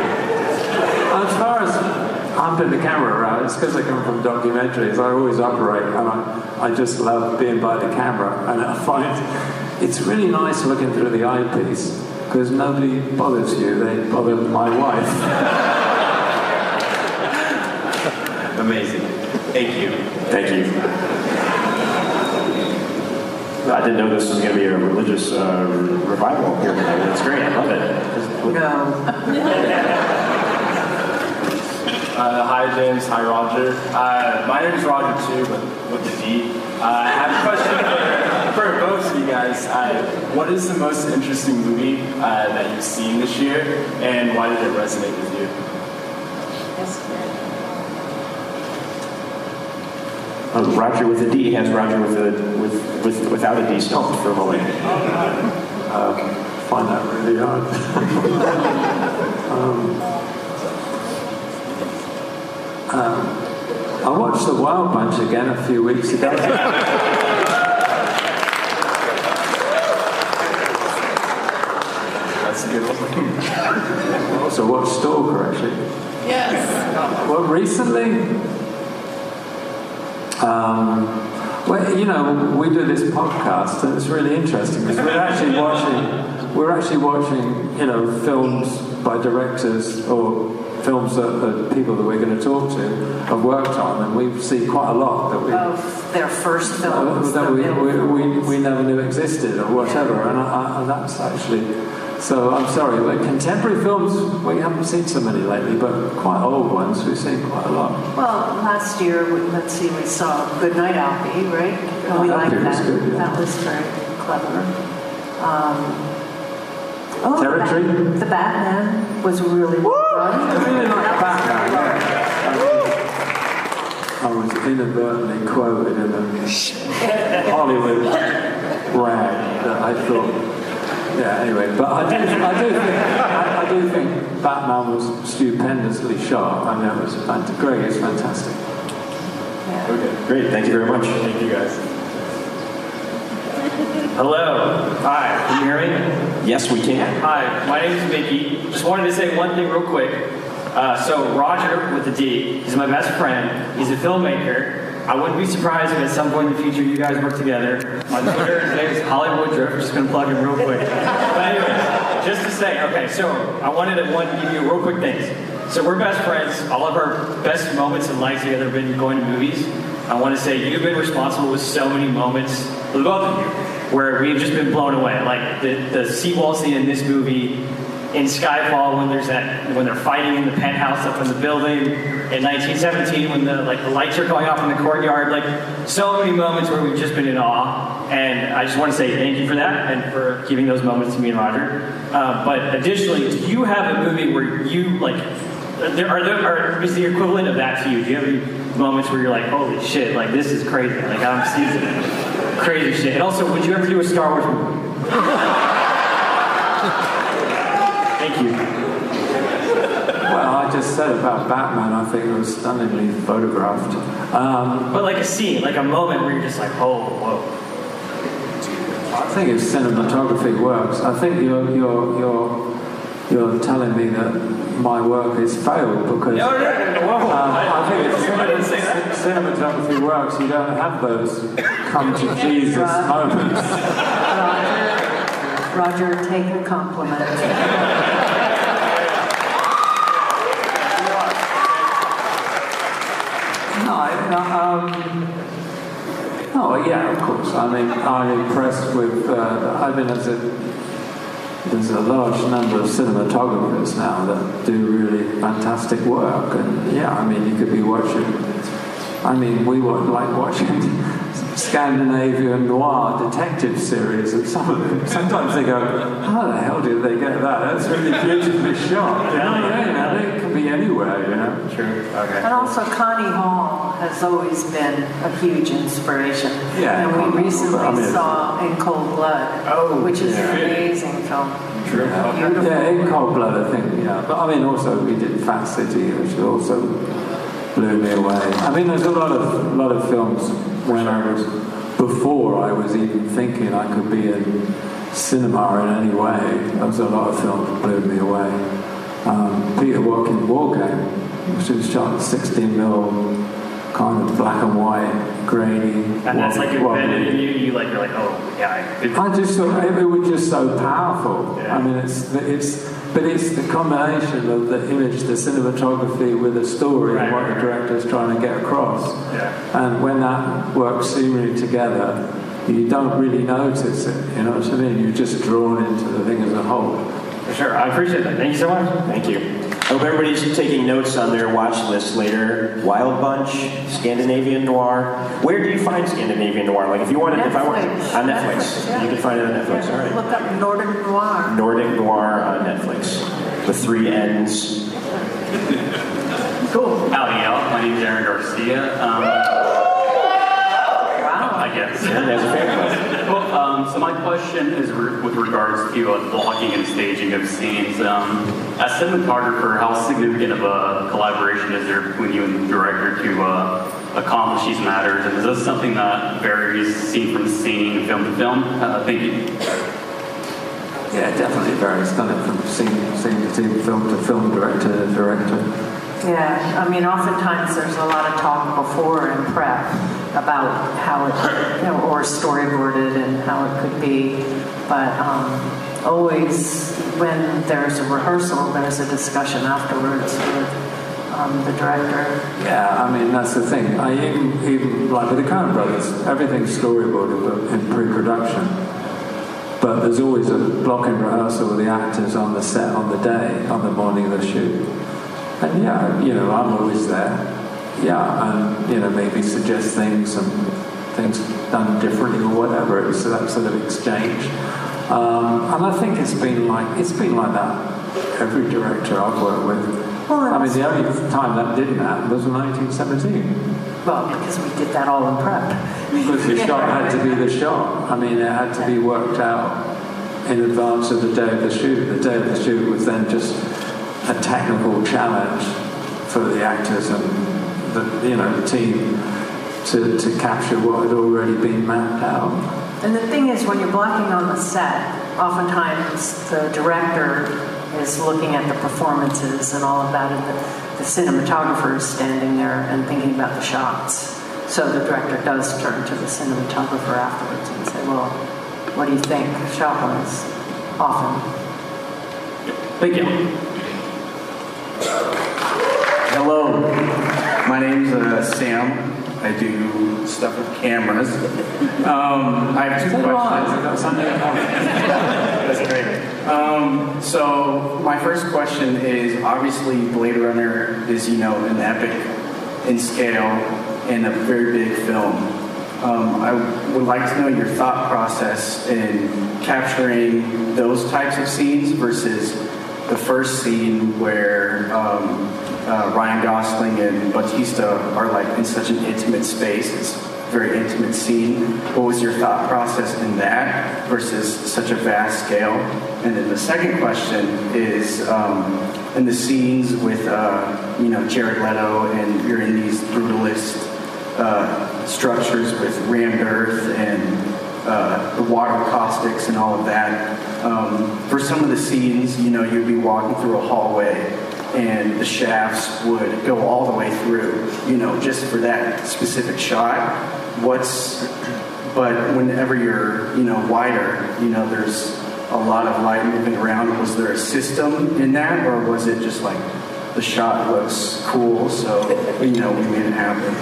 As far as humping the camera around, it's because I come from documentaries. I always operate, and I, I just love being by the camera. And I find it's really nice looking through the eyepiece because nobody bothers you. They bother my wife. Amazing. Thank you. Thank you. I didn't know this was going to be a religious uh, revival here tonight. That's great. I love it. No. Uh, hi, James. Hi, Roger. Uh, my name is Roger, too, but with the D. Uh, I have a question for, for both of you guys. Uh, what is the most interesting movie uh, that you've seen this year, and why did it resonate with you? Uh, Roger with a D has Roger with a with, with without a D stumped for a moment. Uh, find that really hard. um, um, I watched The Wild Bunch again a few weeks ago. That's a good one. I also watched Stalker, actually. Yes. Well, recently, um, well, you know, we do this podcast, and it's really interesting because we're actually watching, we're actually watching, you know, films by directors or films that, the people that we're going to talk to have worked on, and we see quite a lot that we Of their first films. that we, we, we, we never knew existed or whatever, and, I, and that's actually. So I'm sorry, but contemporary films we haven't seen so many lately, but quite old ones we've seen quite a lot. Well, last year, we- let's see, we saw Good Night Alfie, right? And we Oh, liked Alfie was that. good, yeah. That was very clever. Um, oh, the Bat- The Batman was really well done. I really like Batman. I was inadvertently quoted in a Hollywood rag that I thought. Yeah, anyway, but I do, I do, think, I, I do think Batman was stupendously sharp. I mean, it was fantastic. Greig is fantastic. Okay, great. Thank you very much. Thank you, guys. Hello. Hi. Can you hear me? Yes, we can. Hi. My name is Mickey. Just wanted to say one thing real quick. Uh, so Roger with the D, he's my best friend. He's a filmmaker. I wouldn't be surprised if at some point in the future you guys work together. My Twitter, his name is Hollywood Drift. Just gonna plug him real quick. But anyways, just to say, okay, so I wanted to one give you real quick things. So we're best friends. All of our best moments in life together have been going to movies. I want to say you've been responsible with so many moments, the both of you, where we've just been blown away. Like the, the seawall scene in this movie, in Skyfall when there's that when they're fighting in the penthouse up in the building, in 1917 when the like the lights are going off in the courtyard. Like so many moments where we've just been in awe. And I just want to say thank you for that and for giving those moments to me and Roger. Uh, but additionally, do you have a movie where you like? There, are there are, is the equivalent of that to you? Do you have any moments where you're like, holy shit, like this is crazy. Like I'm seeing crazy shit. And also, would you ever do a Star Wars movie? Thank you. Well, I just said about Batman, I think it was stunningly photographed. Um, But like a scene, like a moment where you're just like, oh, whoa. I think if cinematography works, I think your, your, you're, you're telling me that my work has failed because No, no, no, no, whoa. um, I think if I didn't say that. cinematography works, you don't have those come to Jesus moments. Roger, take a compliment. No, I- no, um, oh yeah, of course. I mean, I'm impressed with. Uh, I mean, there's a there's a large number of cinematographers now that do really fantastic work, and yeah, I mean, you could be watching. I mean, we would like watching Scandinavian noir detective series, and some of them sometimes they go, "How the hell did they get that? That's really beautifully shot." Yeah, they anywhere. You know. Okay. And also, Connie Hall has always been a huge inspiration. Yeah, And we recently I mean- saw In Cold Blood, Oh, which is yeah. an amazing film. True. Beautiful. Yeah, in Cold Blood, I think, yeah. But I mean, also we did Fat City, which also blew me away. I mean, there's a lot of lot of films when I was before I was even thinking I could be in cinema in any way. There was a lot of films that blew me away. Um, Peter War Game, which was shot in 16 mil, kind of black and white, grainy. And that's like wobbly- embedded in you. You like you're like, oh yeah. I, I just thought it, it was just so powerful. I mean, it's it's but it's the combination of the image, the cinematography with the story and what the director's trying to get across. Yeah. And when that works seamlessly together, you don't really notice it. You know what I mean? You're just drawn into the thing as a whole. For sure. I appreciate that. Thank you so much. Thank you. I hope everybody's taking notes on their watch list later. Wild Bunch, Scandinavian Noir. Where do you find Scandinavian Noir? Like if you wanted, if I want on Netflix, Netflix, yeah. you can find it on Netflix. All right. Look up Nordic Noir. Nordic Noir on Netflix. The three N's. Cool. Howdy, y'all. My name is Aaron Garcia. Um, I guess. Yeah, there's a fan question. Well, um, so my question is re- with regards to uh, blocking and staging of scenes. Um, as cinematographer, how significant of a collaboration is there between you and the director to uh, accomplish these matters? And is this something that varies scene from scene, film to film? Uh, thank you. Yeah, it definitely varies, doesn't it, from scene, scene to scene, film to film, director to director. Yeah, I mean, oftentimes there's a lot of talk before and prep about how it, you know, or storyboarded and how it could be. But um, always when there's a rehearsal, there's a discussion afterwards with um, the director. Yeah, I mean that's the thing. I even, even like with the Coen Brothers, everything's storyboarded in pre-production, but there's always a blocking rehearsal with the actors on the set on the day, on the morning of the shoot. And yeah, you know, I'm always there. Yeah, and you know, maybe suggest things and things done differently or whatever. It's that sort of exchange. Um, and I think it's been like it's been like that. Every director I've worked with. I mean, the only time that didn't happen was in 1917. Well, because we did that all in prep. Because the shot had to be the shot. I mean, it had to be worked out in advance of the day of the shoot. The day of the shoot was then just a technical challenge for the actors and the you know the team to, to capture what had already been mapped out. And the thing is, when you're blocking on the set, oftentimes the director is looking at the performances and all of that, and the, the cinematographer is standing there and thinking about the shots. So the director does turn to the cinematographer afterwards and say, well, what do you think shot-wise? Often. Thank you. Hello, my name's uh, Sam. I do stuff with cameras. Um, I have two questions. That's great. Um, so my first question is obviously Blade Runner is you know an epic in scale and a very big film. Um, I would like to know your thought process in capturing those types of scenes versus the first scene where um, uh, Ryan Gosling and Bautista are like in such an intimate space. It's a very intimate scene. What was your thought process in that versus such a vast scale? And then the second question is um, in the scenes with uh, you know Jared Leto and you're in these brutalist uh, structures with rammed earth and uh, the water caustics and all of that. Um, for some of the scenes, you know, you'd be walking through a hallway and the shafts would go all the way through, you know, just for that specific shot. What's, but whenever you're, you know, wider, you know, there's a lot of light moving around. Was there a system in that, or was it just like the shot looks cool, so, you know, we made it happen?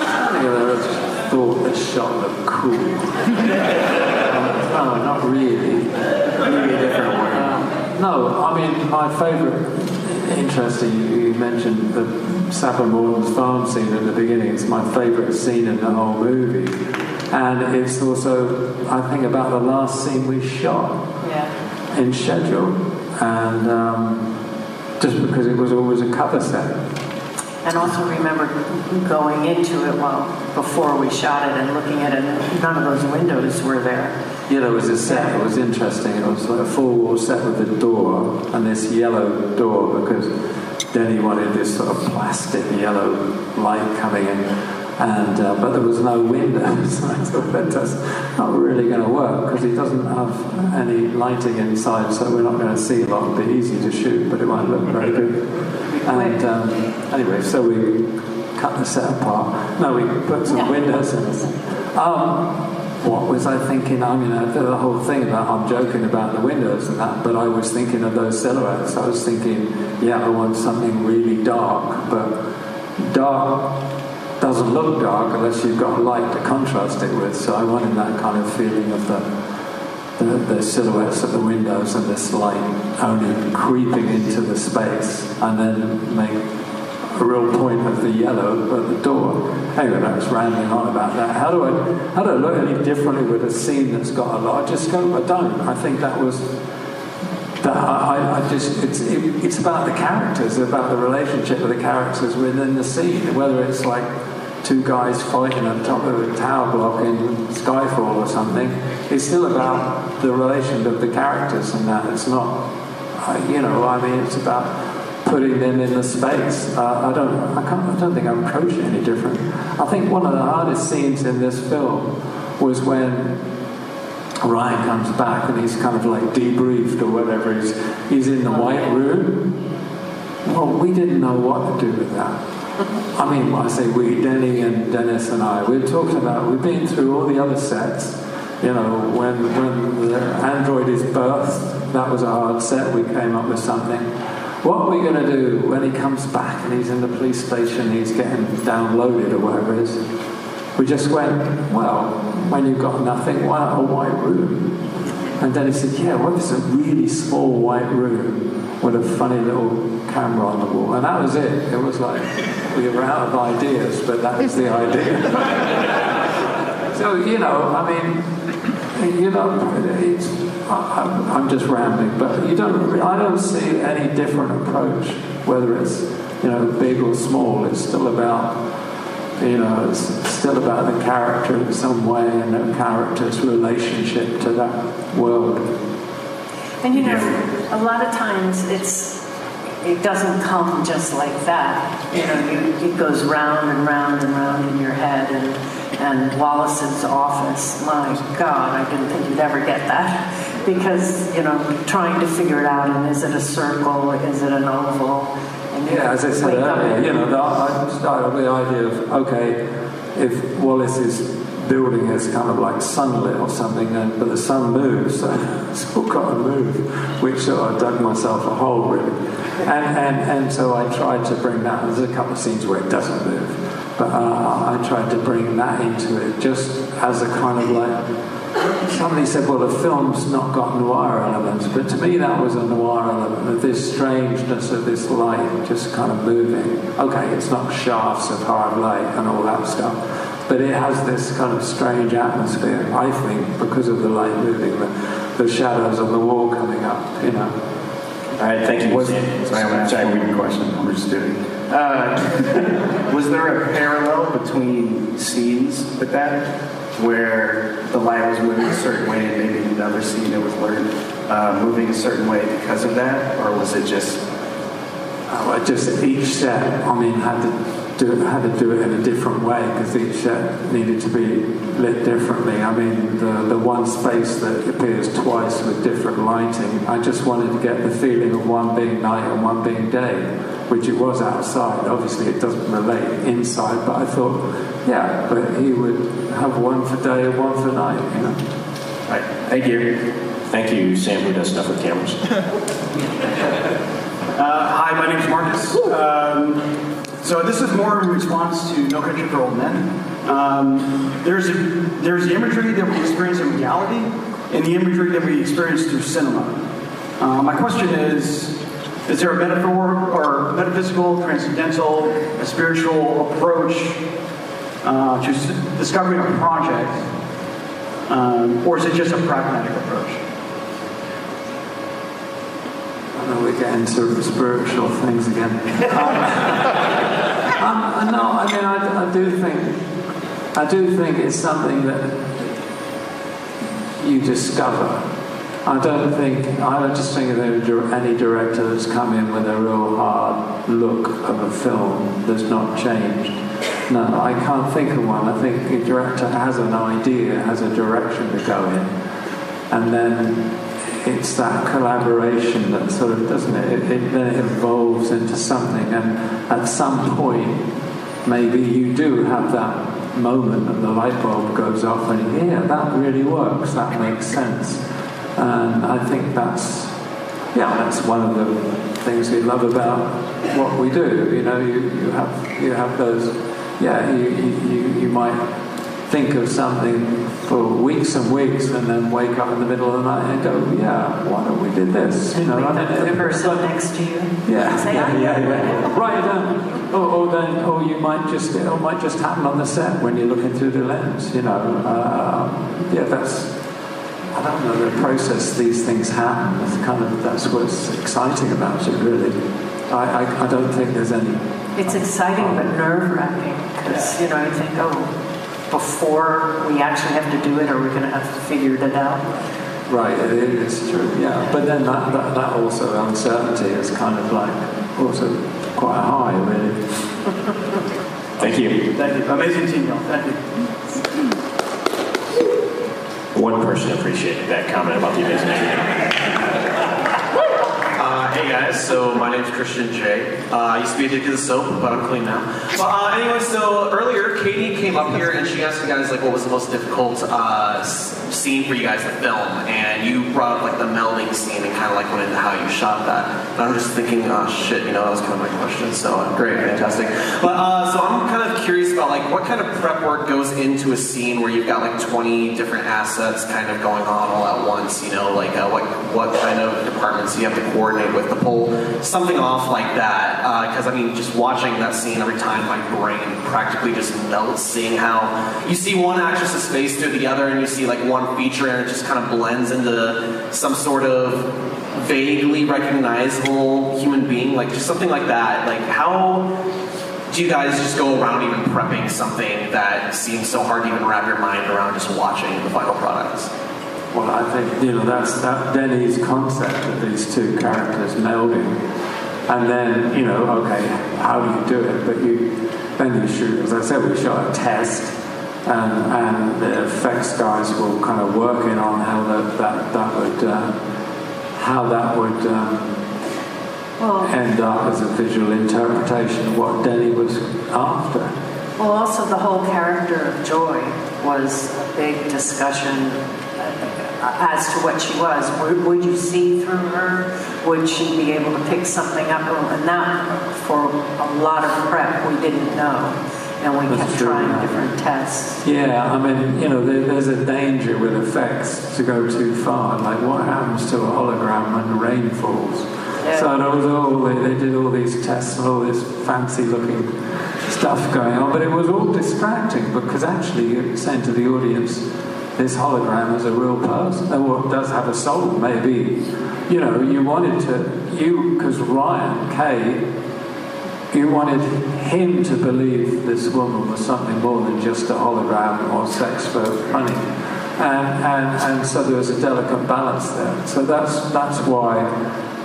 I just thought the shot looked cool. no, not really. Maybe a different. Um, no, I mean, my favourite, interesting, you, mentioned the Sapper Morton's farm scene at the beginning. It's my favourite scene in the whole movie. And it's also, I think, about the last scene we shot Yeah. in schedule. And um, just because it was always a cover set. And also remember going into it well before we shot it and looking at it. and None of those windows were there. There was a set. It was interesting. It was like a full wall set with a door and this yellow door because Denny wanted this sort of plastic yellow light coming in, and uh, but there was no windows. I thought that that's not really going to work because he doesn't have any lighting inside, so we're not going to see a lot. It'll be easy to shoot, but it won't look very good. And um, anyway, so we cut the set apart. No, we put some windows in. Um, what was I thinking? I mean, the whole thing about I'm joking about the windows and that, but I was thinking of those silhouettes. I was thinking, yeah, I want something really dark, but dark doesn't look dark unless you've got light to contrast it with. So I wanted that kind of feeling of the, the, the silhouettes of the windows and this light only creeping into the space, and then make a real point of the yellow at the door. Anyway, was rambling on about that. How do I how do I look any differently with a scene that's got a larger scope? I don't. I think that was that I, I just it's it, it's about the characters, about the relationship of the characters within the scene. Whether it's like two guys fighting on top of a tower block in Skyfall or something, it's still about the relation of the characters and that. It's not, you know, I mean, it's about putting them in the space. Uh, I don't, I can't, I don't think I'm approaching any different. I think one of the hardest scenes in this film was when Ryan comes back and he's kind of like debriefed or whatever. He's, he's in the white room. Well, we didn't know what to do with that. I mean, I say we, Denny and Dennis and I, we're talking about, we've been through all the other sets. You know, when, when the android is birthed, that was a hard set. We came up with something. What are we going to do when he comes back and he's in the police station, he's getting downloaded or whatever it is? We just went, well, when you've got nothing, why not a white room? And then he said, yeah, what is a really small white room with a funny little camera on the wall? And that was it. It was like, we were out of ideas, but that was the idea. so, you know, I mean, you know, it's, I, I'm, I'm just rambling, but you don't, I don't see any different approach, whether it's, you know, big or small. It's still about you know, it's still about the character in some way and the character's relationship to that world. And you know, a lot of times it's it doesn't come just like that. You know, it goes round and round and round in your head. And and Wallace's office, my God, I didn't think you'd ever get that because you know, trying to figure it out. And is it a circle? Is it an oval? Yeah, as I said earlier, you know, the, I started with the idea of okay, if Wallace is building is kind of like sunlit or something, and, but the sun moves, so it's all got to move, which sort of dug myself a hole really. And, and, and so I tried to bring that, there's a couple of scenes where it doesn't move, but uh, I tried to bring that into it just as a kind of like, somebody said, well, the film's not got noir elements, but to me that was a noir element of this strangeness of this light just kind of moving. Okay, it's not shafts of hard light and all that stuff, but it has this kind of strange atmosphere, I think, because of the light moving, the, the shadows on the wall coming up, you know. All right, thank you. Was, sorry, I'm asking a weird question. I'm just kidding. Uh, was there a parallel between scenes with that, where the light was moving a certain way, and maybe another scene it was learned uh, moving a certain way because of that, or was it just? Oh, just each set, I mean, had to do it, had to do it in a different way because each set needed to be lit differently. I mean, the, the one space that appears twice with different lighting, I just wanted to get the feeling of one being night and one being day, which it was outside. Obviously, it doesn't relate inside, but I thought, yeah, but he would have one for day and one for night, you know. Right. Thank you. Thank you, Sam, who does stuff with cameras. Uh, hi, my name is Marcus. Um, so this is more in response to No Country for Old Men. Um, there's, a, there's the imagery that we experience in reality and the imagery that we experience through cinema. Uh, my question is, is there a metaphor or metaphysical, transcendental, a spiritual approach uh, to s- discovering a project, um, or is it just a pragmatic approach? I know we get into spiritual things again. Um, um, no, I mean, I, I do think, I do think it's something that you discover. I don't think, I don't just think of any director that's come in with a real hard look of a film that's not changed. No, I can't think of one. I think a director has an idea, has a direction to go in, and then it's that collaboration that sort of doesn't it? It, it then it evolves into something, and at some point, maybe you do have that moment, and the light bulb goes off, and yeah, that really works. That makes sense, and I think that's yeah, that's one of the things we love about what we do. You know, you, you have you have those. Yeah, you, you, you might think of something for weeks and weeks and then wake up in the middle of the night and go, yeah, why don't we do this? You know, Wake up mean, the person next to you. yeah, Say, yeah, "Oh, yeah, yeah. Write it. Or, or then, or you might just, it might just happen on the set when you're looking through the lens. You know, uh, yeah, that's. I don't know the process these things happen. It's kind of that's what's exciting about it, really. I, I, I don't think there's any. It's exciting but nerve wracking because, you know, you think, oh, before we actually have to do it, are we going to have to figure it out? Right, it is true, yeah. But then that, that, that also uncertainty is kind of like also quite high, really. Thank you. Thank you. Amazing team, y'all. Thank you. One person appreciated that comment about the amazing hey guys, so my name's Christian J. Uh, I used to be addicted to soap, but I'm clean now. But uh, anyway, so earlier Katie came up here and she asked you guys like what was the most difficult uh, scene for you guys to film, and you brought up like the melding scene and kind of like went into how you shot that. And I'm just thinking, oh shit, you know that was kind of my question. So uh, great, fantastic. But uh, so I'm kind of curious about like what kind of prep work goes into a scene where you've got like 20 different assets kind of going on all at once. You know, like what what kind of departments you have to coordinate with to pull something off like that. Uh, because I mean, just watching that scene every time, my brain practically just melts. Seeing how you see one actress's face through the other, and you see like one feature, and it just kind of blends into some sort of vaguely recognizable human being, like just something like that. Like how do you guys just go around even prepping something that seems so hard to even wrap your mind around just watching the final products? Well, I think you know that's that Denny's concept of these two characters melding, and then you know, okay, how do you do it? But you then you shoot. As I said, we shot a test, and, and the effects guys were kind of working on how that that that would uh, how that would. Um, end up as a visual interpretation of what Denny was after. Well, also the whole character of Joi was a big discussion Uh, as to what she was. Would, would you see through her? Would she be able to pick something up? And that, for a lot of prep, we didn't know. And we That's kept true, trying different tests. Yeah, I mean, you know, there, there's a danger with effects to go too far. Like, what happens to a hologram when the rain falls? So there was all they, they did all these tests and all this fancy looking stuff going on, but it was all distracting because actually you're saying to the audience, this hologram is a real person, or does have a soul, maybe. You know, you wanted to, you, because Ryan Kay, you wanted him to believe this woman was something more than just a hologram or sex for money. And, and, and so there was a delicate balance there. So that's, that's why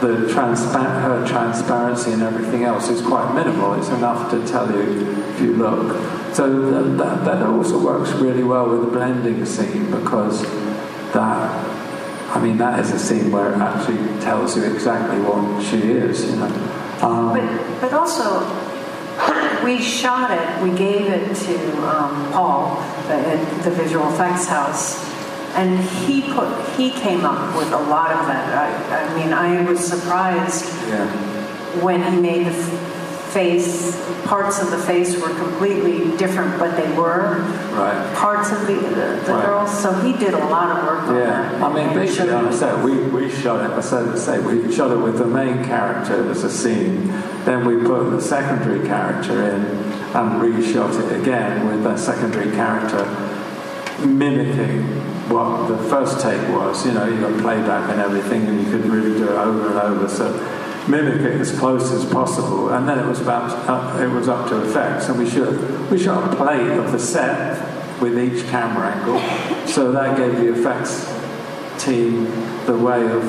the transpa- her transparency and everything else is quite minimal. It's enough to tell you if you look. So that, that, also works really well with the blending scene because that I mean, that is a scene where it actually tells you exactly what she is, you know. Um, But, but also, we shot it, we gave it to um, Paul at the visual effects house, and he put he came up with a lot of that. I, I mean, I was surprised yeah. when he made the face. Parts of the face were completely different, but they were Right. parts of the the, the Right. girls. So he did a lot of work on that. Yeah, I mean, And basically, showed- on the set, we, we shot it, I said to say, we shot it with the main character as a scene, then we put the secondary character in and reshot it again with that secondary character mimicking what the first take was. You know, you got playback and everything, and you could really do it over and over. So mimic it as close as possible, and then it was about up, it was up to effects, and we shot we shot a plate of the set with each camera angle, so that gave the effects team the way of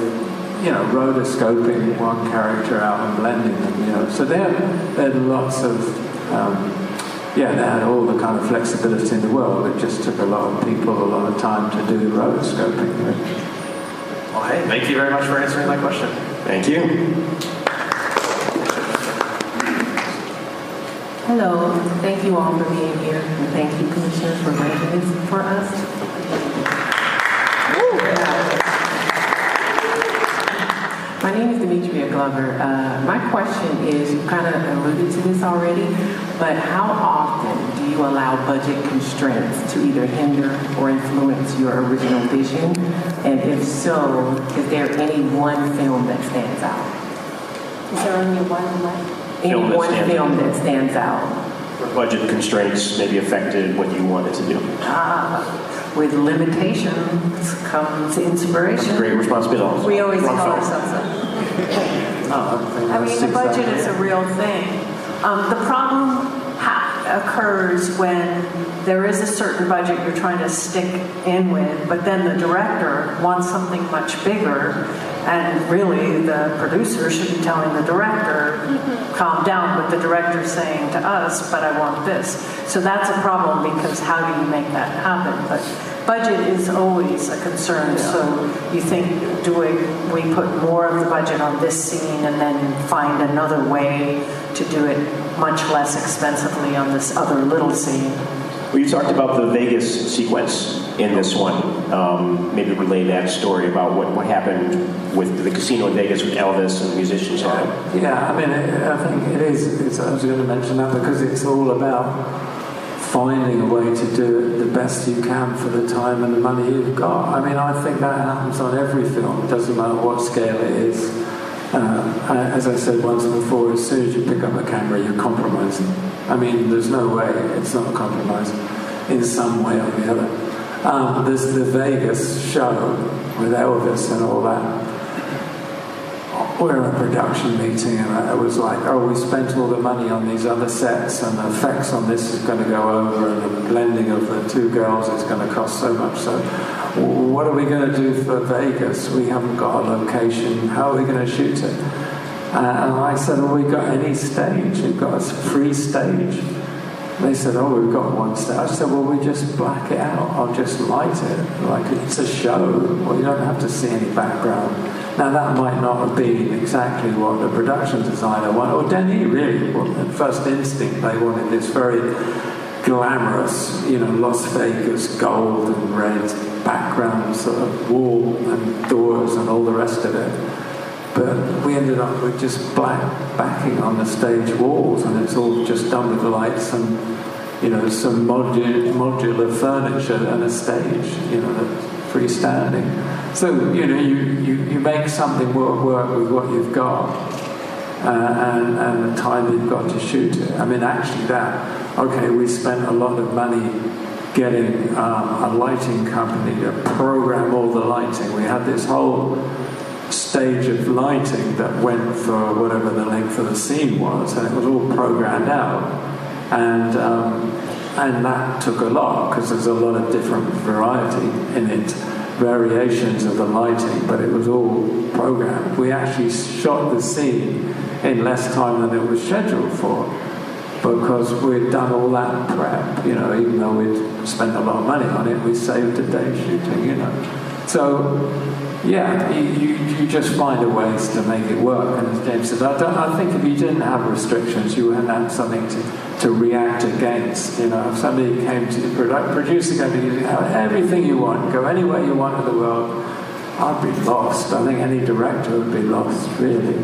you know rotoscoping one character out and blending them. You know, so they had, they had lots of um, yeah, they had all the kind of flexibility in the world. It just took a lot of people a lot of time to do the rotoscoping. Well, hey, thank you very much for answering my question. Thank you. Hello, thank you all for being here, and thank you, Commissioner, for arranging this for us. My name is Demetria Glover. Uh, my question is, you kind of alluded to this already, but how often do you allow budget constraints to either hinder or influence your original vision? And if so, is there any one film that stands out? Is there only one what? Any Film that one stands film out. that stands out? Where budget constraints maybe affected what you wanted to do. Ah, with limitations comes inspiration. That's a great responsibility. We always Wrong tell ourselves that. I mean, the budget is a real thing. Um, the problem ha- occurs when there is a certain budget you're trying to stick in with, but then the director wants something much bigger, and really the producer should be telling the director, calm down, but the director's saying to us, but I want this. So that's a problem because how do you make that happen? But budget is always a concern. So you think, do we, we put more of the budget on this scene and then find another way to do it much less expensively on this other little scene? Well, you talked about the Vegas sequence in this one. Um, maybe relay that story about what, what happened with the casino in Vegas with Elvis and the musicians on it. Yeah, I mean, I think it is. It's, I was going to mention that because it's all about finding a way to do it the best you can for the time and the money you've got. I mean, I think that happens on every film. It doesn't matter what scale it is. Uh, as I said once before, as soon as you pick up a camera, you're compromising. I mean, there's no way it's not a compromise in some way or the other. Um, there's the Vegas show with Elvis and all that we're in a production meeting and it was like, oh, we spent all the money on these other sets and the effects on this is going to go over and the blending of the two girls is going to cost so much. So what are we going to do for Vegas? We haven't got a location. How are we going to shoot it? Uh, and I said, oh, we've got any stage. We've got a free stage. They said, oh, we've got one stage. I said, well, we just black it out. I'll just light it. Like it's a show. Well, you don't have to see any background. Now that might not have been exactly what the production designer wanted, or Denis really. At first instinct, they wanted this very glamorous, you know, Las Vegas gold and red background, sort of wall and doors and all the rest of it. But we ended up with just black backing on the stage walls, and it's all just done with lights and you know some modu- modular furniture and a stage, you know, freestanding. So you know you, you, you make something work, with what you've got, uh, and and the time you've got to shoot it. I mean, actually, that okay, we spent a lot of money getting um, a lighting company to program all the lighting. We had this whole stage of lighting that went for whatever the length of the scene was, and it was all programmed out. And um, and that took a lot because there's a lot of different variety in it, variations of the lighting, but it was all programmed. We actually shot the scene in less time than it was scheduled for because we'd done all that prep, you know, even though we'd spent a lot of money on it, we saved a day shooting, you know. So, yeah, you, you, just find a ways to make it work. And James said, I, I think if you didn't have restrictions, you wouldn't have something to, to react against. You know, if somebody came to the produ- producer came to you, have everything you want, go anywhere you want in the world, I'd be lost. I think any director would be lost, really.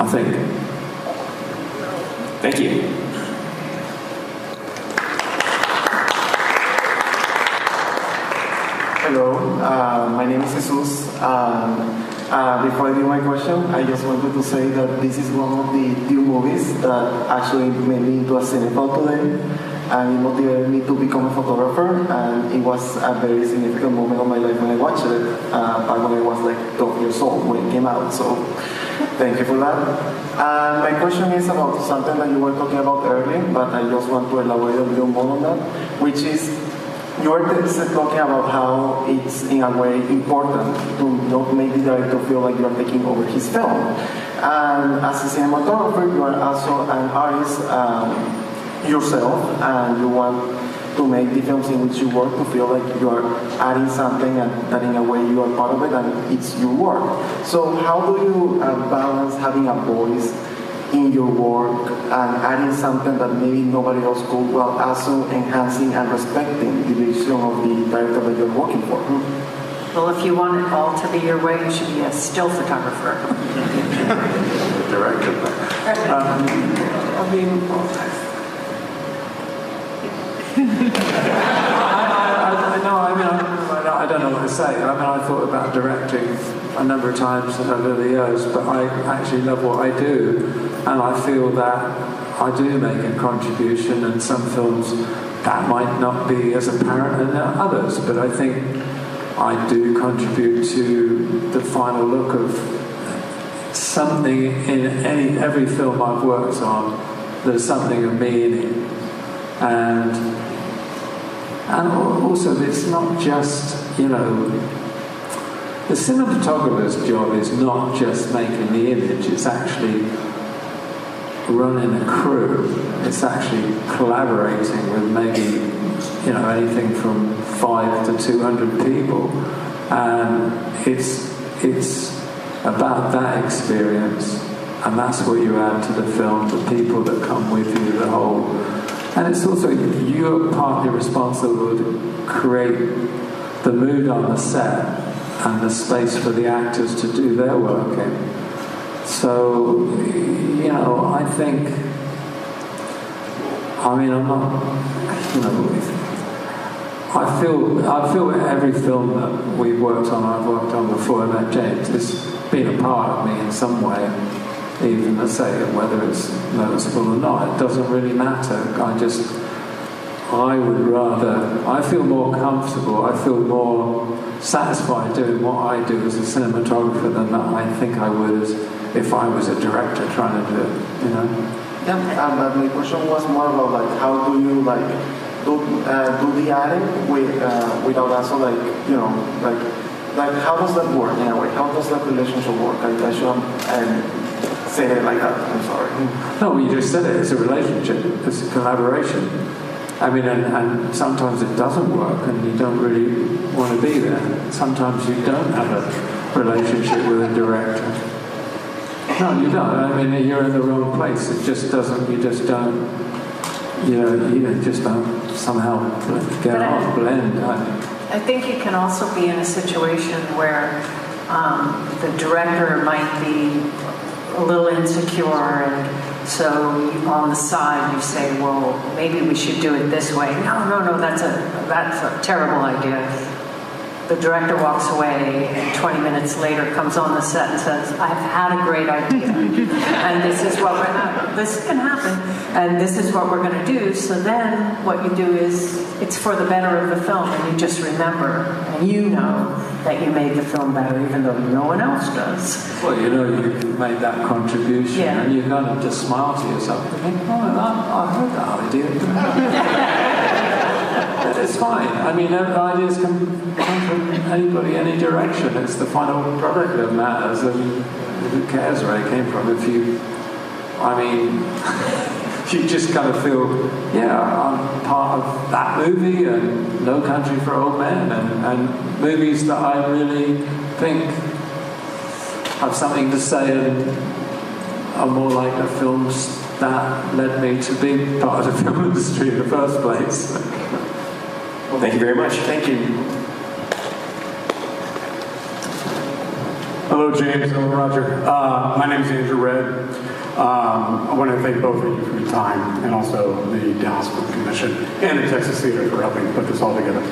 I think. Thank you. Hello, uh, my name is Jesus. Um, uh, before I do my question, I just wanted to say that this is one of the few movies that actually made me into a cinephile today, and it motivated me to become a photographer. And it was a very significant moment of my life when I watched it, uh, back when I was like 12 years old when it came out. So, thank you for that. And my question is about something that you were talking about earlier, but I just want to elaborate a little more on that, which is you were talking about how it's in a way important to not make the director feel like you are taking over his film. And as a cinematographer, you are also an artist um, yourself, and you want to make the films in which you work to feel like you are adding something and that in a way you are part of it and it's your work. So how do you uh, balance having a voice in your work and adding something that maybe nobody else could while also enhancing and respecting the vision of the director that you're working for? Well, if you want it all to be your way, you should be a still photographer. director. Um, I mean, I, I, I, no, I mean, I, I, don't know what to say. I mean, I thought about directing a number of times over the years, but I actually love what I do, and I feel that I do make a contribution, and some films that might not be as apparent in others, but I think I do contribute to the final look of something in any every film I've worked on. There's something of me in it, and and also it's not just you know the cinematographer's job is not just making the image; it's actually running a crew. It's actually collaborating with maybe you know anything from five to two hundred people, and it's it's about that experience, and that's what you add to the film. The people that come with you, the whole, and it's also you're partly responsible to create the mood on the set and the space for the actors to do their work in. So, you know, I think, I mean, I'm not, you know, I feel, I feel every film that we've worked on, I've worked on before I met James, has been a part of me in some way. Even, I say, whether it's noticeable or not, it doesn't really matter. I just, I would rather, I feel more comfortable, I feel more satisfied doing what I do as a cinematographer than that I think I would as if I was a director trying to do it, you know? Yeah, um, uh, my question was more about like how do you like do uh, do the adding with uh, without also like you know like like how does that work in a way? How does that relationship work? I, I should um, say it like that. I'm sorry. No, you just said it. It's a relationship. It's a collaboration. I mean, and, and, sometimes it doesn't work and you don't really want to be there. Sometimes you don't have a relationship with a director. No, you don't. I mean, you're in the wrong place. It just doesn't, you just don't, you know, you just don't somehow get off, blend. I, I think you can also be in a situation where um, the director might be a little insecure, and so on the side you say, "Well, maybe we should do it this way." No, no, no, that's a that's a terrible idea. The director walks away and 20 minutes later comes on the set and says, I've had a great idea. and this is what we're going this can happen. And this is what we're going to do. So then what you do is it's for the better of the film and you just remember and you know that you made the film better even though no one else does. Well, you know, you made that contribution Yeah. and you're kind of just smile to yourself and think, oh, I, I heard that idea. It's fine. I mean, ideas can come from anybody, any direction. It's the final product that matters, and who cares where it came from? If you, I mean, you just kind of feel, yeah, I'm part of that movie and No Country for Old Men, and, and movies that I really think have something to say and are more like the films that led me to be part of the film industry in the first place. Thank you very much. Thank you. Hello, James. Hello, Roger. Uh, my name is Andrew Red. Um, I want to thank both of you for your time and also the Dallas Film Commission and the Texas Theater for helping put this all together.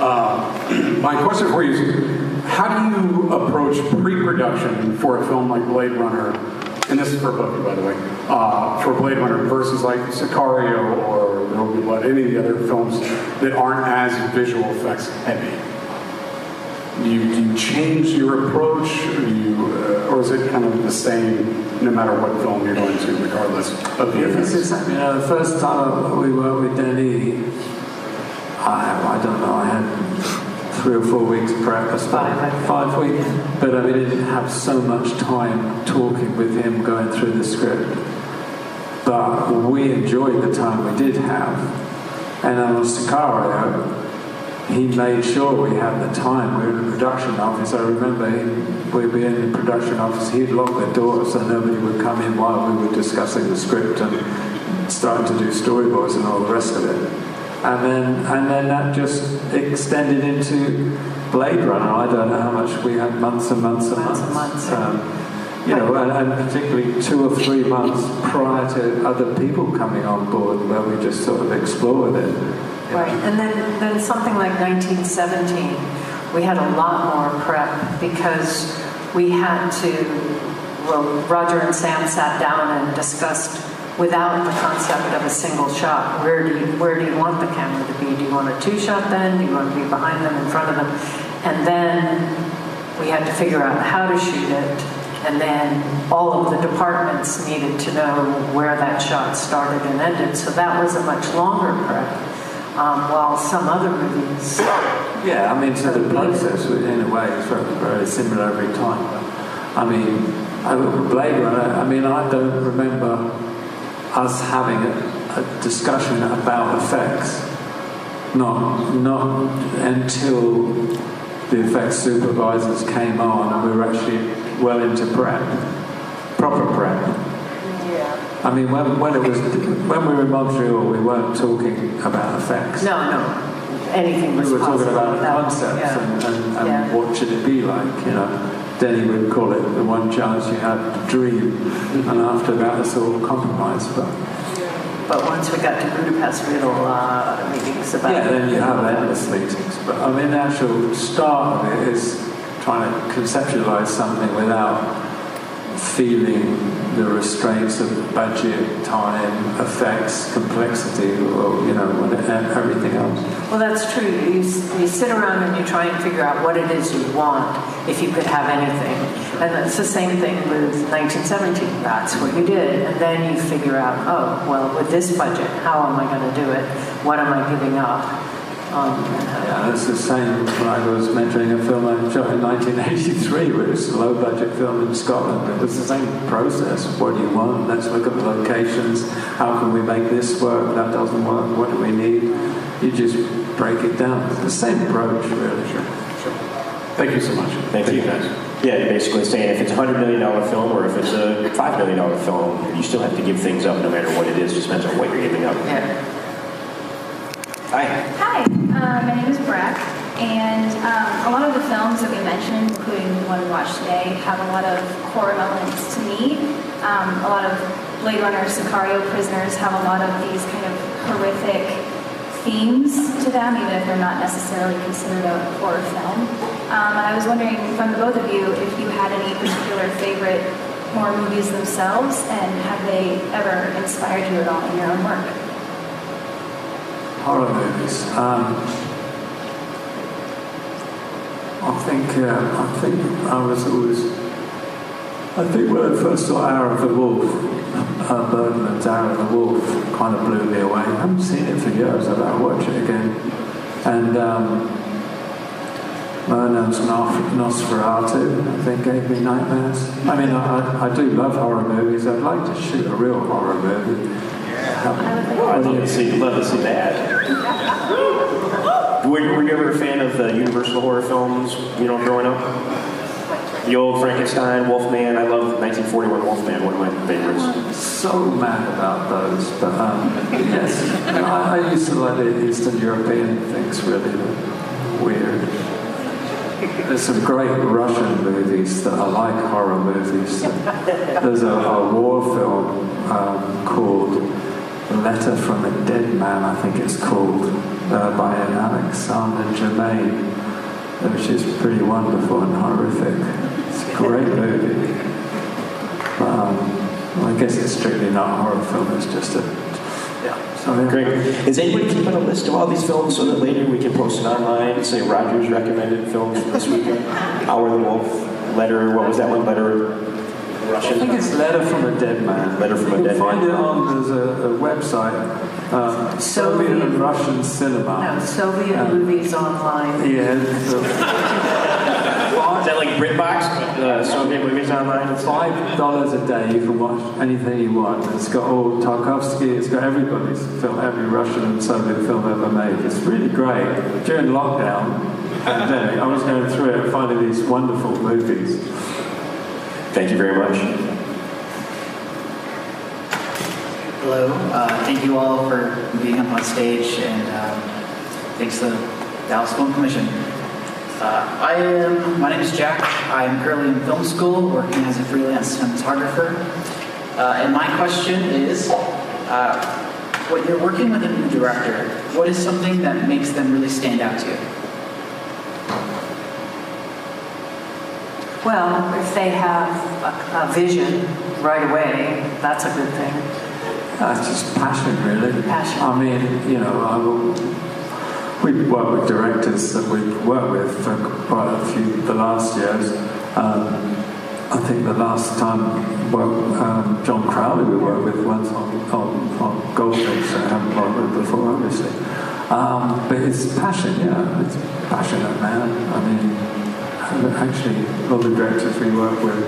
Uh, my question for you is how do you approach pre production for a film like Blade Runner? And this is for both by the way, uh, for Blade Runner versus like Sicario or There Will Be Blood, any of the other films that aren't as visual effects heavy. Do you, do you change your approach, or, you, uh, or is it kind of the same no matter what film you're going to, regardless of the Yeah, this effects? is, you know, the first time we worked with Denny, I, I don't know, I had three or four weeks prep, I suppose, five weeks, but I mean, I didn't have so much time talking with him, going through the script. But we enjoyed the time we did have. And on Sicario, he made sure we had the time. We were in the production office. I remember he, we'd be in the production office. He'd lock the door so nobody would come in while we were discussing the script and starting to do storyboards and all the rest of it. And then, and then that just extended into Blade Runner. I don't know how much we had months and months and months. Um, you know, and, and particularly two or three months prior to other people coming on board, where we just sort of explored it. Right, and then, then something like 1917, we had a lot more prep because we had to, well, Roger and Sam sat down and discussed without the concept of a single shot. Where do you, where do you want the camera to be? Do you want a two shot then? Do you want to be behind them, in front of them? And then we had to figure out how to shoot it. And then all of the departments needed to know where that shot started and ended. So that was a much longer prep. Um, while some other movies Yeah, I mean, so the process in a way is very, very similar every time. I mean, I, Blade Runner, I mean, I don't remember us having a, a discussion about effects. Not, not until the effects supervisors came on and we were actually well into prep, proper prep. Yeah. I mean, when, when it was when we were in Montreal, we weren't talking about effects. No, no. Anything was We were talking about concepts yeah. and, and, and Yeah. what should it be like, you know. Denny would call it the one chance you had to dream, and after that it's all compromise. But But once we got to Budapest, we had a lot of meetings about yeah, it. then you have endless meetings. But I mean, the actual start of it is trying to conceptualize something without feeling the restraints of budget, time, effects, complexity, or you know, everything else. Well, that's true. You, you sit around and you try and figure out what it is you want if you could have anything. And it's the same thing with 1917. That's what you did. And then you figure out, oh, well, with this budget, how am I going to do it? What am I giving up? Um, Yeah, it's the same when I was mentoring a film I shot in 1983, which was a low budget film in Scotland. It was the same process. What do you want? Let's look at the locations. How can we make this work? That doesn't work. What do we need? You just break it down. It's the same approach, really. Sure. Thank you so much. Thank, you. guys. Yeah, basically saying if it's a $100 million film or if it's a $5 million film, you still have to give things up no matter what it is. Just depends on what you're giving up. Hi. Hi, uh, my name is Breck, and um, a lot of the films that we mentioned, including the one we watched today, have a lot of core elements to me. Um, a lot of Blade Runner, Sicario prisoners have a lot of these kind of horrific themes to them, even if they're not necessarily considered a horror film. Um, I was wondering from the both of you if you had any particular favorite horror movies themselves, and have they ever inspired you at all in your own work? Horror movies. Um, I think uh, I think I was always. I think when I first saw Hour of the Wolf, uh, Bergman's Hour of the Wolf kind of blew me away. I haven't seen it for years. Got to watch it again. And um, Murnau's Nos- Nosferatu, I think, gave me nightmares. I mean, I, I do love horror movies. I'd like to shoot a real horror movie. Oh, I'd love to see, love to see that. Were, were you ever a fan of the Universal horror films, you know, growing up? The old Frankenstein, Wolfman. I love 1941 Wolfman, one of my favorites. So mad about those, but um, yes, I, I used to like the Eastern European things really weird. There's some great Russian movies that are like horror movies. There's a, a war film um, called Letter from a Dead Man, I think it's called, uh, by Alexander Germain, which is pretty wonderful and horrific. It's a great movie. Um, well, I guess it's strictly not a horror film, it's just a. Yeah. So, Great. Is anybody keeping a list of all these films so that later we can post it online and say Rogers recommended films this weekend? Hour the Wolf, Letter, what was that one? Letter, Russian? I think it's Letter from a Dead Man. Letter from you a can Dead find Man. it on, there's a, a website, uh, Soviet and Russian cinema. No, Soviet Um, movies online. Yeah, the- Is that like BritBox? Uh, Soviet movies online? Five dollars a day, you can watch anything you want. It's got all Tarkovsky, it's got everybody's film, every Russian and Soviet film ever made. It's really great. During lockdown, pandemic, I was going through it and finding these wonderful movies. Thank you very much. Hello. Uh, thank you all for being up on stage, and um, thanks to the Dallas Film Commission. Uh, I am. My name is Jack. I am currently in film school, working as a freelance cinematographer. Uh, and my question is, uh, when you're working with a new director, what is something that makes them really stand out to you? Well, if they have a, a vision right away, that's a good thing. That's just passion, really. Passion. I mean, you know, I will, we work with directors that we've worked with for quite a few, the last years. Um, I think the last time, well, um, John Crowley we worked with once on, on, on Goldfinch, I haven't worked with before, obviously. Um, but it's passion, yeah, it's passionate, man. I mean, actually, all the directors we work with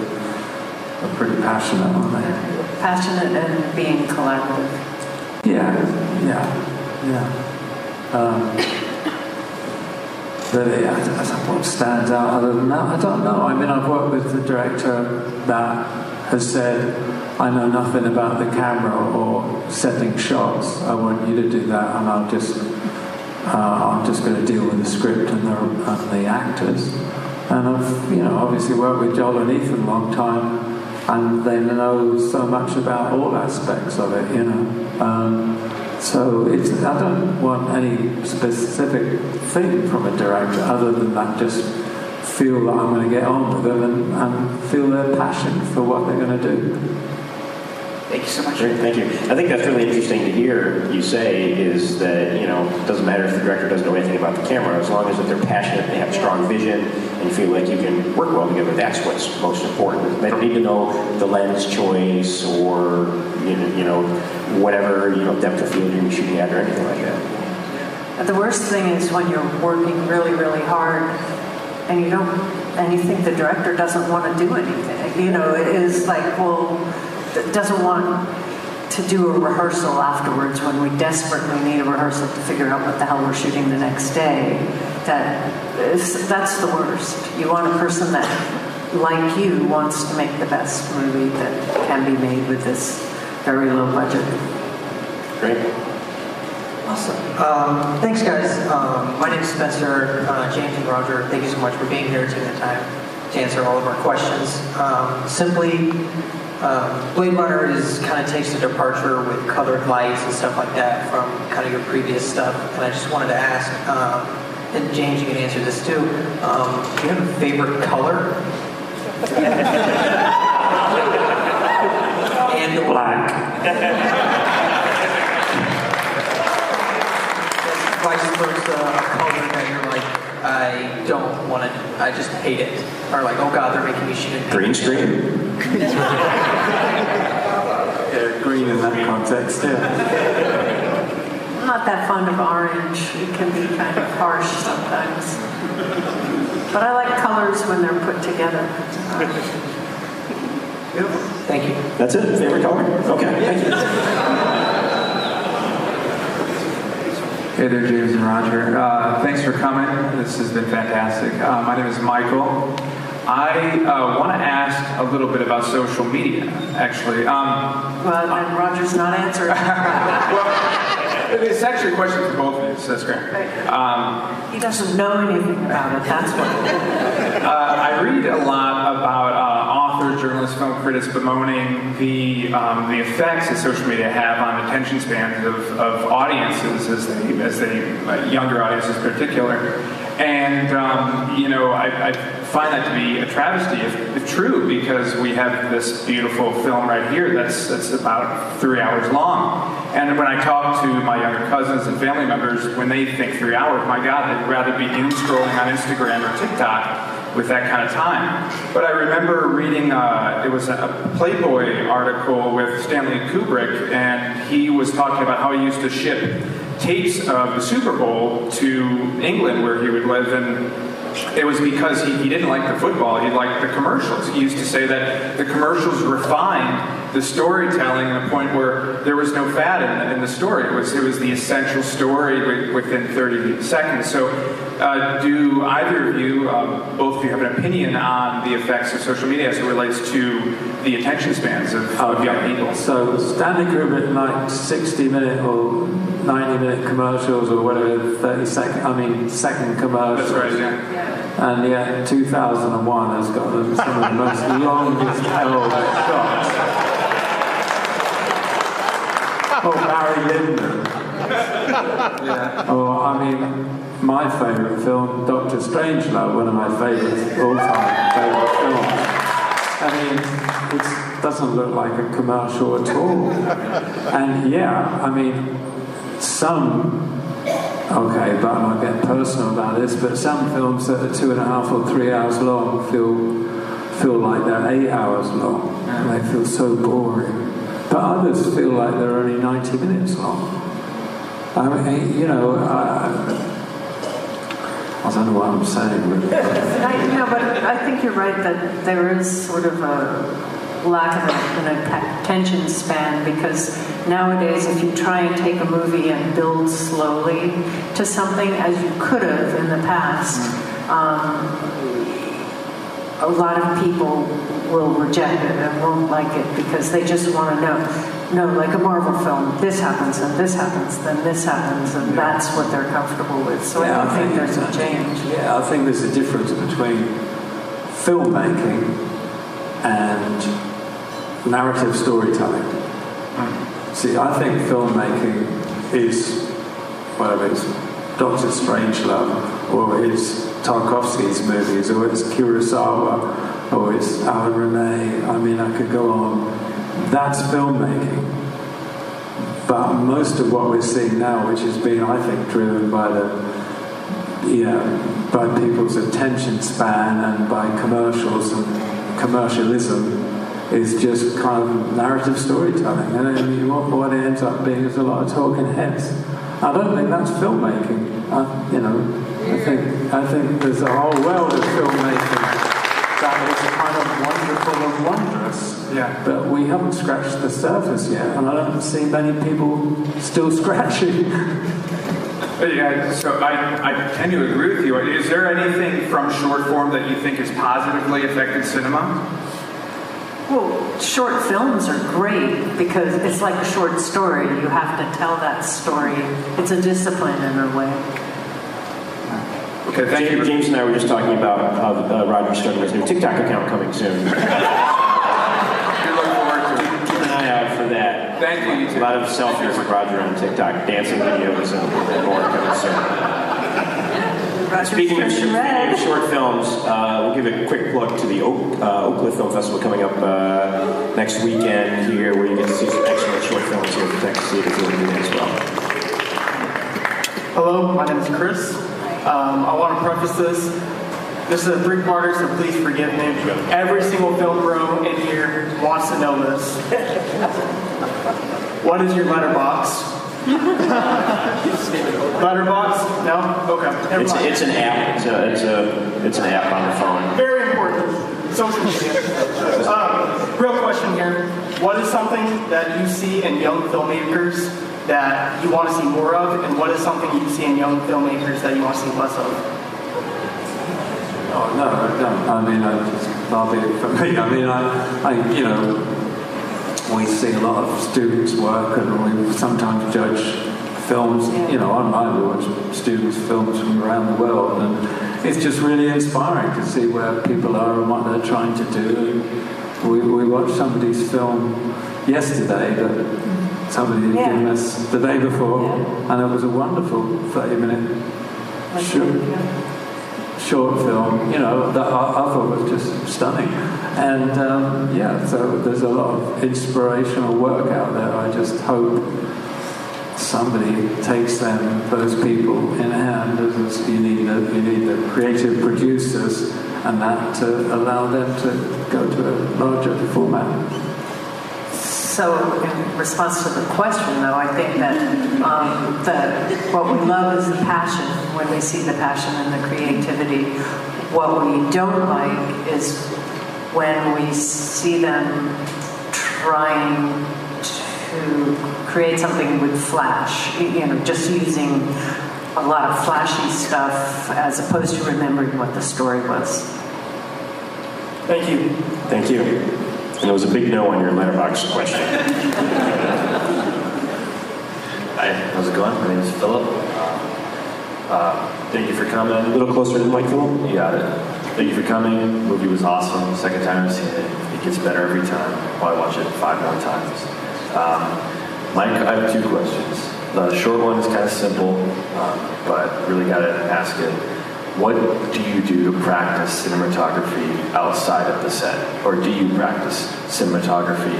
are pretty passionate, aren't they? Passionate and being collaborative. Yeah, yeah, yeah. Um, but yeah, I what stands out other than that? I don't know. I mean, I've worked with the director that has said, I know nothing about the camera or setting shots. I want you to do that, and I'll just, uh, I'm just going to deal with the script and the, and the actors. And I've, you know, obviously worked with Joel and Ethan a long time, and they know so much about all aspects of it, you know. Um, so it's, I don't want any specific thing from a director other than that just feel that I'm going to get on with them and, and feel their passion for what they're going to do. Thank you so much. Great, thank you. I think that's really interesting to hear you say is that, you know, it doesn't matter if the director doesn't know anything about the camera, as long as that they're passionate, and they have strong vision, and feel like you can work well together, that's what's most important. They don't need to know the lens choice or, you know, you know whatever, you know, depth of field you're shooting at or anything like that. But the worst thing is when you're working really, really hard and you don't, and you think the director doesn't want to do anything. You know, it is like, well, doesn't want to do a rehearsal afterwards when we desperately need a rehearsal to figure out what the hell we're shooting the next day. That is, that's the worst. You want a person that, like you, wants to make the best movie that can be made with this very low budget. Great. Awesome. Um, thanks, guys. Um, my name is Spencer. Uh, James and Roger, thank you so much for being here, taking the time to answer all of our questions. Um, simply, um, Blade Runner is kind of takes a departure with colored lights and stuff like that from kind of your previous stuff. And I just wanted to ask, um, and James, you can answer this too. Um, do you have a favorite color? and black. vice versa, a color that you're like, I don't want to, I just hate it. Or like, oh god, they're making me shoot it. Green screen. Yeah, green in that context, yeah. I'm not that fond of orange. It can be kind of harsh sometimes. But I like colors when they're put together. Thank you. That's it? Favorite color? Okay, thank you. Hey there, James and Roger. Uh, thanks for coming. This has been fantastic. Uh, my name is Michael. I uh, want to ask a little bit about social media, actually. Um, Well, and Roger's not answering. it's actually a question for both of you, so that's great. Um, He doesn't know anything about it, that's what. uh, I read a lot about uh, authors, journalists, film critics bemoaning the um, the effects that social media have on attention spans of, of audiences, as they as they uh, younger audiences in particular. And um, you know, I, I find that to be a travesty if, if true, because we have this beautiful film right here that's that's about three hours long. And when I talk to my younger cousins and family members, when they think three hours, my God, they'd rather be doom scrolling on Instagram or TikTok with that kind of time. But I remember reading, uh, it was a Playboy article with Stanley Kubrick, and he was talking about how he used to ship tapes of the Super Bowl to England where he would live and it was because he, he didn't like the football, he liked the commercials. He used to say that the commercials refined the storytelling to the point where there was no fat in the, in the story. It was, it was the essential story within 30 seconds. So, uh, do either of you, um, both of you, have an opinion on the effects of social media as it relates to the attention spans of, of young people? So Stanley Kubrick liked 60 minute or 90 minute commercials or whatever, 30 second, I mean, second commercials. That's right, yeah. And yet 2001 has got some of the most longest held shots. Oh, Barry Lyndon. Yeah. Or, I mean, my favourite film, Doctor Strangelove, one of my favourite, all-time favourite films. I mean, it doesn't look like a commercial at all. And yeah, I mean, some, okay, but I'm not getting personal about this, but some films that are two and a half or three hours long feel feel like they're eight hours long. They feel so boring. But others feel like they're only 90 minutes long. I mean, you know, I, I don't know what I'm saying, really. I, no, but I think you're right that there is sort of a lack of a- an attention span because nowadays, if you try and take a movie and build slowly to something as you could have in the past, um, a lot of people will reject it and won't like it because they just want to know. No, like a Marvel film, this happens and this happens, then this happens, and that's what they're comfortable with. So I don't I think think there's a change. Yeah, I think there's a difference between filmmaking and narrative storytelling. Hmm. See, I think filmmaking is, whatever it's Doctor Strangelove, or it's Tarkovsky's movies, or it's Kurosawa, or it's Alain Resnais. I mean, I could go on. That's filmmaking. But most of what we're seeing now, which is being, I think, driven by the you know, by people's attention span and by commercials and commercialism is just kind of narrative storytelling. And then what, what it ends up being is a lot of talking heads. I don't think that's filmmaking. I, you know, I think I think there's a whole world of filmmaking that is kind of wonderful and wondrous. Yeah. But we haven't scratched the surface yet, and I don't see many people still scratching. Yeah, so I, I tend to agree with you. Is there anything from short form that you think has positively affected cinema? Well, short films are great because it's like a short story. You have to tell that story. It's a discipline in a way. Okay, thank James, James and I were just talking about how uh, Roger starting his new TikTok account coming soon. We look forward out for that. Thank you. A lot of selfies of Roger on TikTok, dancing videos, and, and more coming soon. Speaking of, speaking of short films, uh, we'll give a quick plug to the Oak, uh, Oak Cliff Film Festival coming up uh, next weekend here, where you get to see some excellent short films here at the Texas Theater Theater as well. Hello, my name is Chris. Um, I want to preface this. This is a three-parter, so please forgive me. Every single film bro in here wants to know this. What is your Letterboxd? Letterboxd? No? Okay. It's, it's an app. It's a, it's a it's an app on the phone. Very important. Social media. Um, real question here. What is something that you see in young filmmakers that you want to see more of, and what is something you see in young filmmakers that you want to see less of? Oh, no, I don't. I mean, I just, far be it from me. I mean, I, I, you know, we see a lot of students work and we sometimes judge films, you know, online we watch students' films from around the world and it's just really inspiring to see where people are and what they're trying to do. We, we watched somebody's film yesterday that mm-hmm. somebody had given us the day before and it was a wonderful 30 minute shoot short film, you know, that I, thought was just stunning. And um, yeah, so there's a lot of inspirational work out there. I just hope somebody takes them, those people in hand. As you need the, you need the creative producers and that to allow them to go to a larger format. So, in response to the question, though, I think that um, that what we love is the passion. When we see the passion and the creativity, what we don't like is when we see them trying to create something with flash. You know, just using a lot of flashy stuff as opposed to remembering what the story was. Thank you. Thank you. And it was a big no on your Letterboxd question. Hi, how's it going? My name is Philip. Uh, thank you for coming. A little closer to the mic, Philip. You got it. Thank you for coming. The movie was awesome. Second time I've seen it. It gets better every time. I'll probably watch it five more times. Um, Mike, I have two questions. The short one is kind of simple, um, but really got to ask it. What do you do to practice cinematography outside of the set? Or do you practice cinematography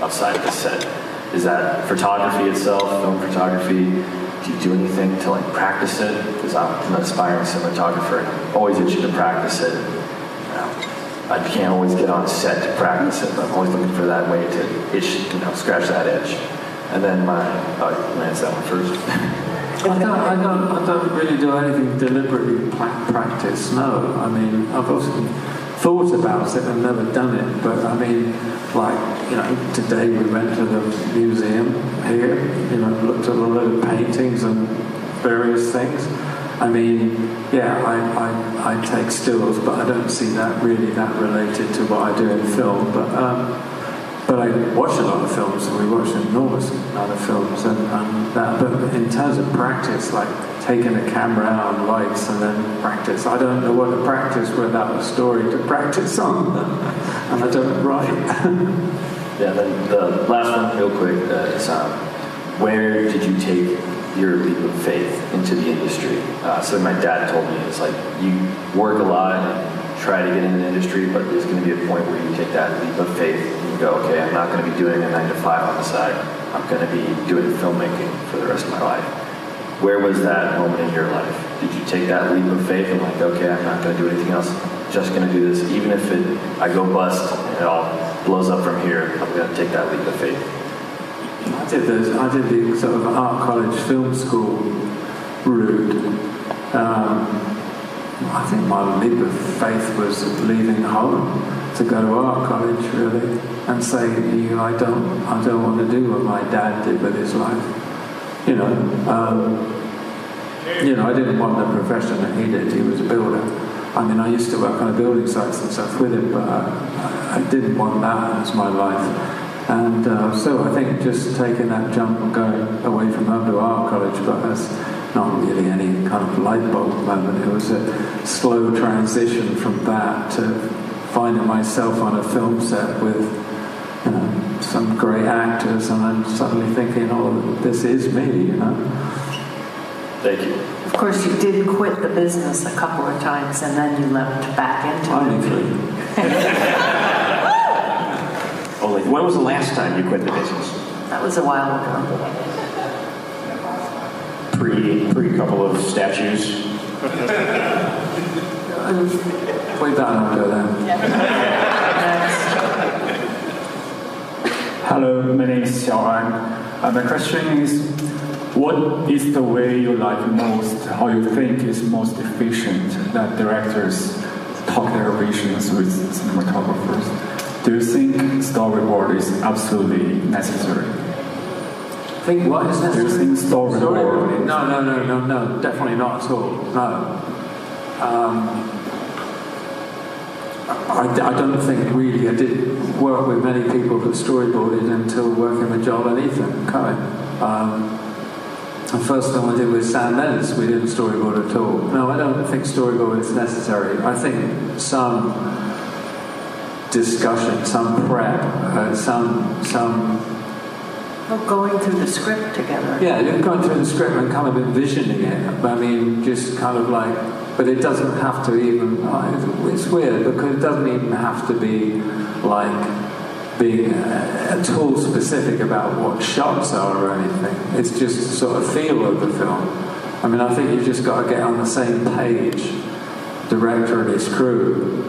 outside of the set? Is that photography itself, film photography? Do you do anything to like practice it? Because I'm an aspiring cinematographer and I'm always itching to practice it. Know, I can't always get on set to practice it, but I'm always looking for that way to itch, you know, scratch that itch. And then my, oh, you answer that one first. I don't, I don't, I don't really do anything deliberately practice. No, I mean I've often thought about it and never done it. But I mean, like you know, today we went to the museum here. You know, looked at a lot of paintings and various things. I mean, yeah, I, I, I take stills, but I don't see that really that related to what I do in film. But um, but I watch a lot of films, and we watch an enormous amount of films, and, and that. But in terms of practice, like taking a camera out and lights and then practice, I don't know what to practice without a story to practice on, and I don't write. Yeah, then the last one, real quick, uh, is um, where did you take your leap of faith into the industry? Uh, so my dad told me it's like you work a lot try to get in the industry, but there's going to be a point where you take that leap of faith and you go, okay, I'm not going to be doing a nine to five on the side. I'm going to be doing filmmaking for the rest of my life. Where was that moment in your life? Did you take that leap of faith and like, okay, I'm not going to do anything else. I'm just going to do this, even if it I go bust and it all blows up from here. I'm going to take that leap of faith. I did those. I did the sort of art college film school route. Um, I think my leap of faith was leaving home to go to art college, really, and say, you know, I don't, I don't want to do what my dad did with his life. You know, um, you know, I didn't want the profession that he did. He was a builder. I mean, I used to work on building sites and stuff with him, but I, I didn't want that as my life. And uh, so I think just taking that jump and going away from home to art college, but as not really any kind of light bulb moment. It was a slow transition from that to finding myself on a film set with, you know, some great actors, and I'm suddenly thinking, oh, this is me, you know. Thank you. Of course, you did quit the business a couple of times and then you leapt back into Only it. three. Only. When was the last time you quit the business? That was a while ago. Pre pre couple of statues. We don't go there. Hello, my name is Xiaoan. Uh, my question is, what is the way you like most, how you think is most efficient that directors talk their visions with cinematographers? Do you think storyboard is absolutely necessary? Think what is necessary? think storyboard? No, no, no, no, no, definitely not at all. No. Um, I, I don't think really I did work with many people that storyboarded until working with Joel and Ethan Coen. Um, the first thing I did with Sam Mendes, we didn't storyboard at all. No, I don't think storyboard is necessary. I think some discussion, some prep, uh, some some Going through the script together. yeah, you're going through the script and kind of envisioning it. I mean, just kind of like, but it doesn't have to even. uh, It's weird because it doesn't even have to be like being uh, at all specific about what shots are or anything. It's just the sort of feel of the film. I mean, I think you've just got to get on the same page, director and his crew,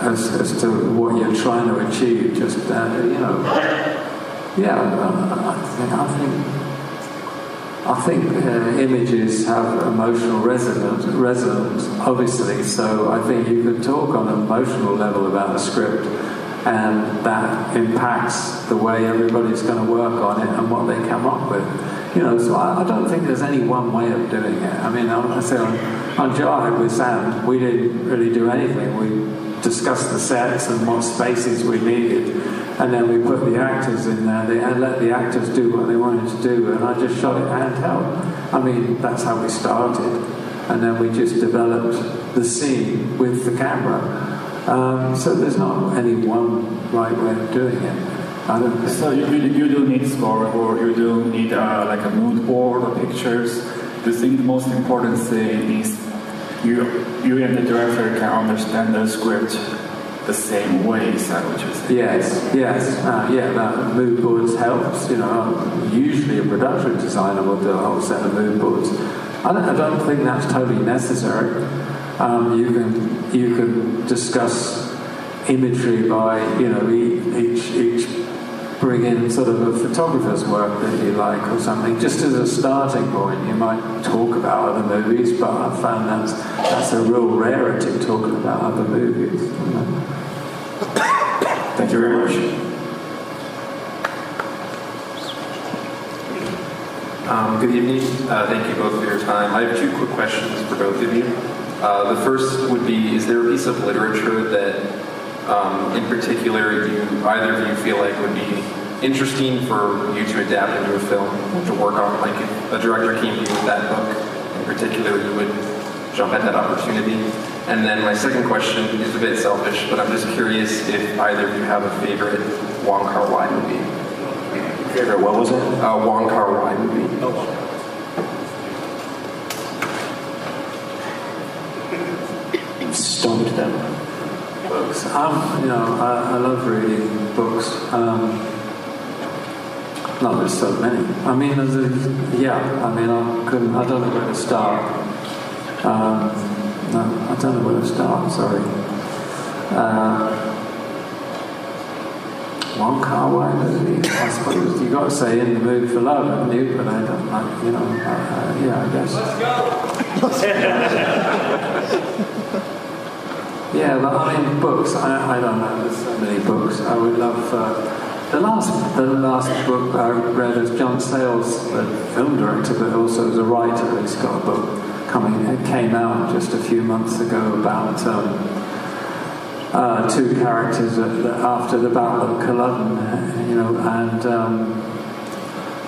as, as to what you're trying to achieve. Just uh, you know, yeah, I think I think uh, images have emotional resonance, resonance, obviously. So I think you can talk on an emotional level about a script, and that impacts the way everybody's going to work on it and what they come up with. You know, so I, I don't think there's any one way of doing it. I mean, I, I say on, on with Sam, we didn't really do anything. We discussed the sets and what spaces we needed, and then we put the actors in there they, let the actors do what they wanted to do, and I just shot it handheld. I mean, that's how we started, and then we just developed the scene with the camera. Um, so there's not any one right way of doing it. So you, you, you do need score, or you do need uh, like a mood board or pictures. Do you think the most important thing is you, you and the director can understand the script the same way, is that what you're saying? Yes, yes, uh, yeah, that mood boards helps. You know, usually a production designer will do a whole set of mood boards. I don't, I don't think that's totally necessary. Um, you can you can discuss imagery by you know each each bring in sort of a photographer's work that you like or something just as a starting point. You might talk about other movies, but I found that's that's a real rarity talking about other movies. Thank you very much. Um, good evening. Uh, thank you both for your time. I have two quick questions for both of you. Uh, the first would be: Is there a piece of literature that, um, in particular, you either of you feel like would be interesting for you to adapt into a film to work on? Like, if a director came to you with that book in particular, you would jump at that opportunity. And then my second question is a bit selfish, but I'm just curious if either of you have a favorite Wong Kar Wai movie. Favorite what was it? Uh, Wong Kar Wai movie. Stumped them. Books. Um, you know, I, I love reading books. Um, not there's so many. I mean, there's a, yeah. I mean, I couldn't. I don't know where to start. Um, no, I don't know where to start. Sorry. Uh, Wong Kar Wai, I suppose you got to say in the mood for love, haven't you? But I don't like, you know, uh, uh, yeah, I guess. Yeah, but I mean, books. I, I don't know. There's so many books. I would love. Uh, the last, the last book I read is John Sayles, the film director, but also as a writer. He's got a book coming. It came out just a few months ago about um, uh, two characters after the Battle of Culloden, you know, and um,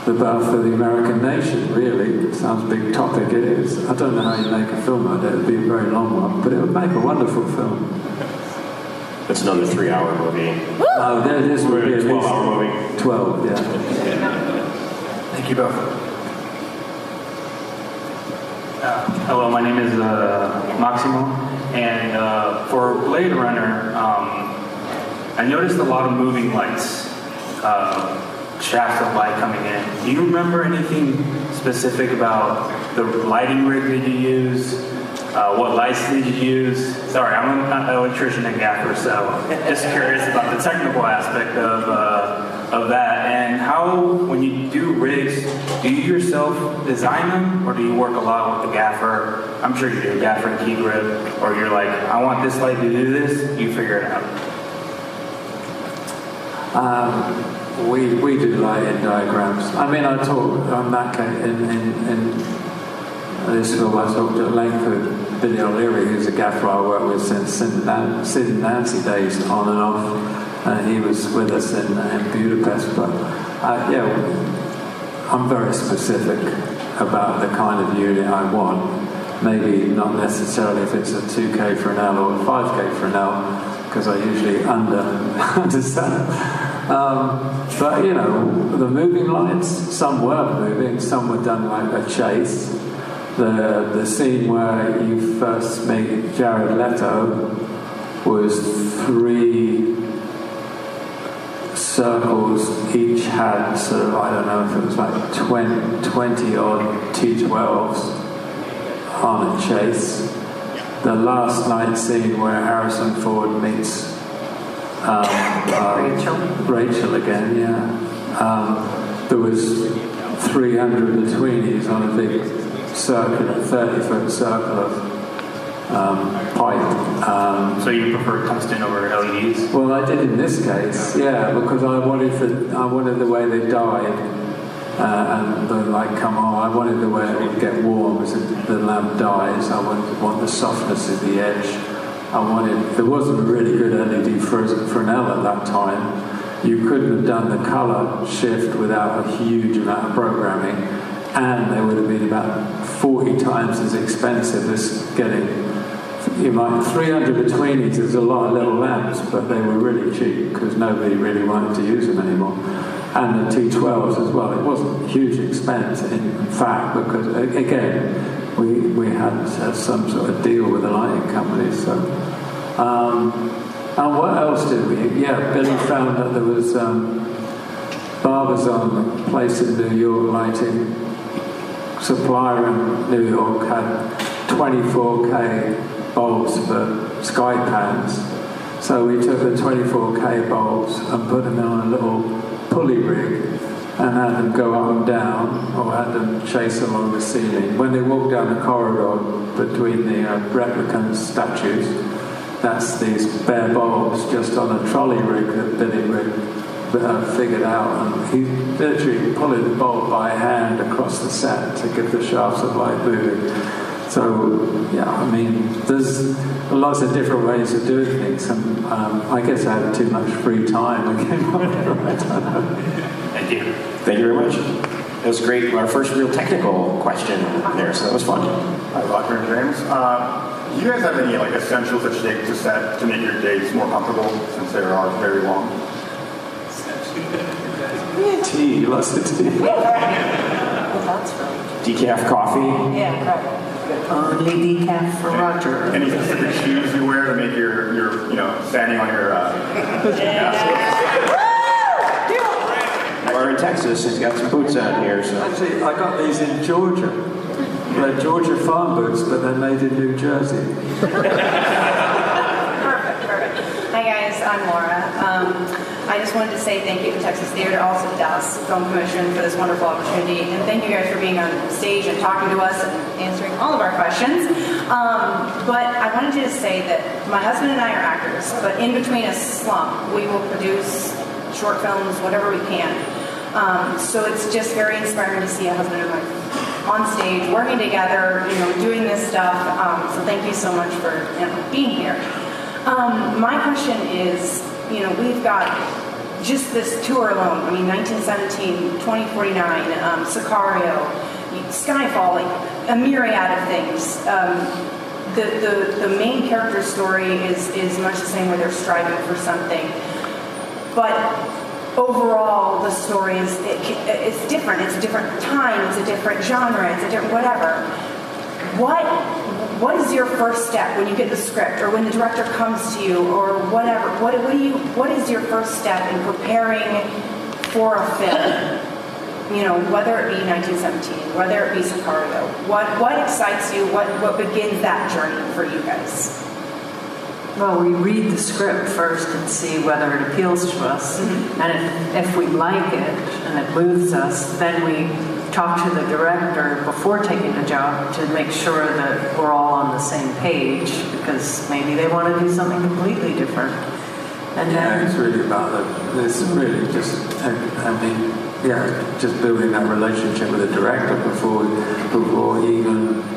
the birth of the American nation. Really, it sounds a big topic. It is. I don't know how you make a film like that. It'd be a very long one, but it would make a wonderful film. That's another three-hour movie. Oh, there, this would be We're at at a least 12-hour movie. 12, yeah. Thank you both. Uh, hello, my name is uh, Maximo, and uh, for Blade Runner, um, I noticed a lot of moving lights, uh, shafts of light coming in. Do you remember anything specific about the lighting rig that you use? Uh, what lights did you use? Sorry, I'm an electrician and gaffer, so just curious about the technical aspect of uh, of that and how, when you do rigs, do you yourself design them or do you work a lot with the gaffer? I'm sure you do, a gaffer and key grip, or you're like, I want this light to do this, you figure it out. Um, we, we do lighting diagrams. I mean, I talk on that in, in, in this film, I talked at length with Billy O'Leary, who's a gaffer I worked with since Sid and Nancy days, on and off. And he was with us in, in Budapest. But uh, yeah, I'm very specific about the kind of unit I want. Maybe not necessarily if it's a 2K Fresnel or a 5K Fresnel, because I usually under understand. Um, but you know, the moving lights, some were moving, some were done like a chase. The the scene where you first meet Jared Leto was three circles, each had sort of, I don't know if it was like 20, 20 odd T12s on a chase. The last night scene where Harrison Ford meets um, uh, Rachael. again, yeah. Um, there was 300 betweenies on a big circular, 30 foot circle of um, pipe. Um, so you prefer tungsten over LEDs? Well, I did in this case, yeah, because I wanted the I wanted the way they died. Uh, and the light come on. I wanted the way it would get warm as the lamp dies. I wanted want the softness of the edge. I wanted. There wasn't a really good LED Fresnel at that time. You couldn't have done the color shift without a huge amount of programming, and they would have been about 40 times as expensive as getting you might 300 betweenies is a lot of little lamps, but they were really cheap because nobody really wanted to use them anymore. And the T12s as well. It wasn't a huge expense in fact because again we we had some sort of deal with the lighting company. So um, and what else did we? Yeah, Billy found that there was um, Barbizon, a place in New York lighting supplier in New York had 24k bulbs for sky pans. So we took the 24k bulbs and put them on a little pulley rig and had them go up and down or had them chase along the ceiling. When they walk down the corridor between the uh, replicant statues, that's these bare bulbs just on a trolley rig that Billy rig uh, figured out, and he literally pulling the bulb by hand across the set to give the shafts of light moving. So, yeah, I mean, there's lots of different ways of doing things, and um, I guess I had too much free time. I came on I don't know. Thank you. Thank you very much. That was great. Our first real technical question there, so that was fun. Hi, Roger and James. Uh, do you guys have any like essentials that you take to set to make your days more comfortable since they are very long? Tea, lots of tea. Decaf coffee. Yeah, correct. Only decaf for Roger. Any specific shoes you wear to make your, your you know, standing on your. Uh, We're in Texas. He's got some boots on here. So. Actually, I got these in Georgia. They're Georgia farm boots, but they're made in New Jersey. Perfect, perfect. Hi guys, I'm Laura. Um, I just wanted to say thank you to Texas Theater, also to Dallas Film Commission for this wonderful opportunity, and thank you guys for being on stage and talking to us and answering all of our questions. Um, but I wanted to just say that my husband and I are actors, but in between a slump, we will produce short films, whatever we can. Um, so it's just very inspiring to see a husband and wife on stage, working together, you know, doing this stuff. Um, so thank you so much for you know, being here. Um, my question is, you know, we've got just this tour alone. I mean, 1917, 2049, um, Sicario, Skyfall, like a myriad of things. Um, the, the, the main character story is, is much the same where they're striving for something. But overall, the story is it, it's different. It's a different time. It's a different genre. It's a different whatever. What what is your first step when you get the script, or when the director comes to you, or whatever? What, what do you what is your first step in preparing for a film? You know, whether it be 1917, whether it be Sicario, what what excites you? What what begins that journey for you guys? Well, we read the script first and see whether it appeals to us. Mm-hmm. And if, if we like it and it moves us, then we talk to the director before taking the job to make sure that we're all on the same page because maybe they want to do something completely different. And yeah, then it's really about the. It's really just. I I mean, yeah, just building that relationship with the director before before even.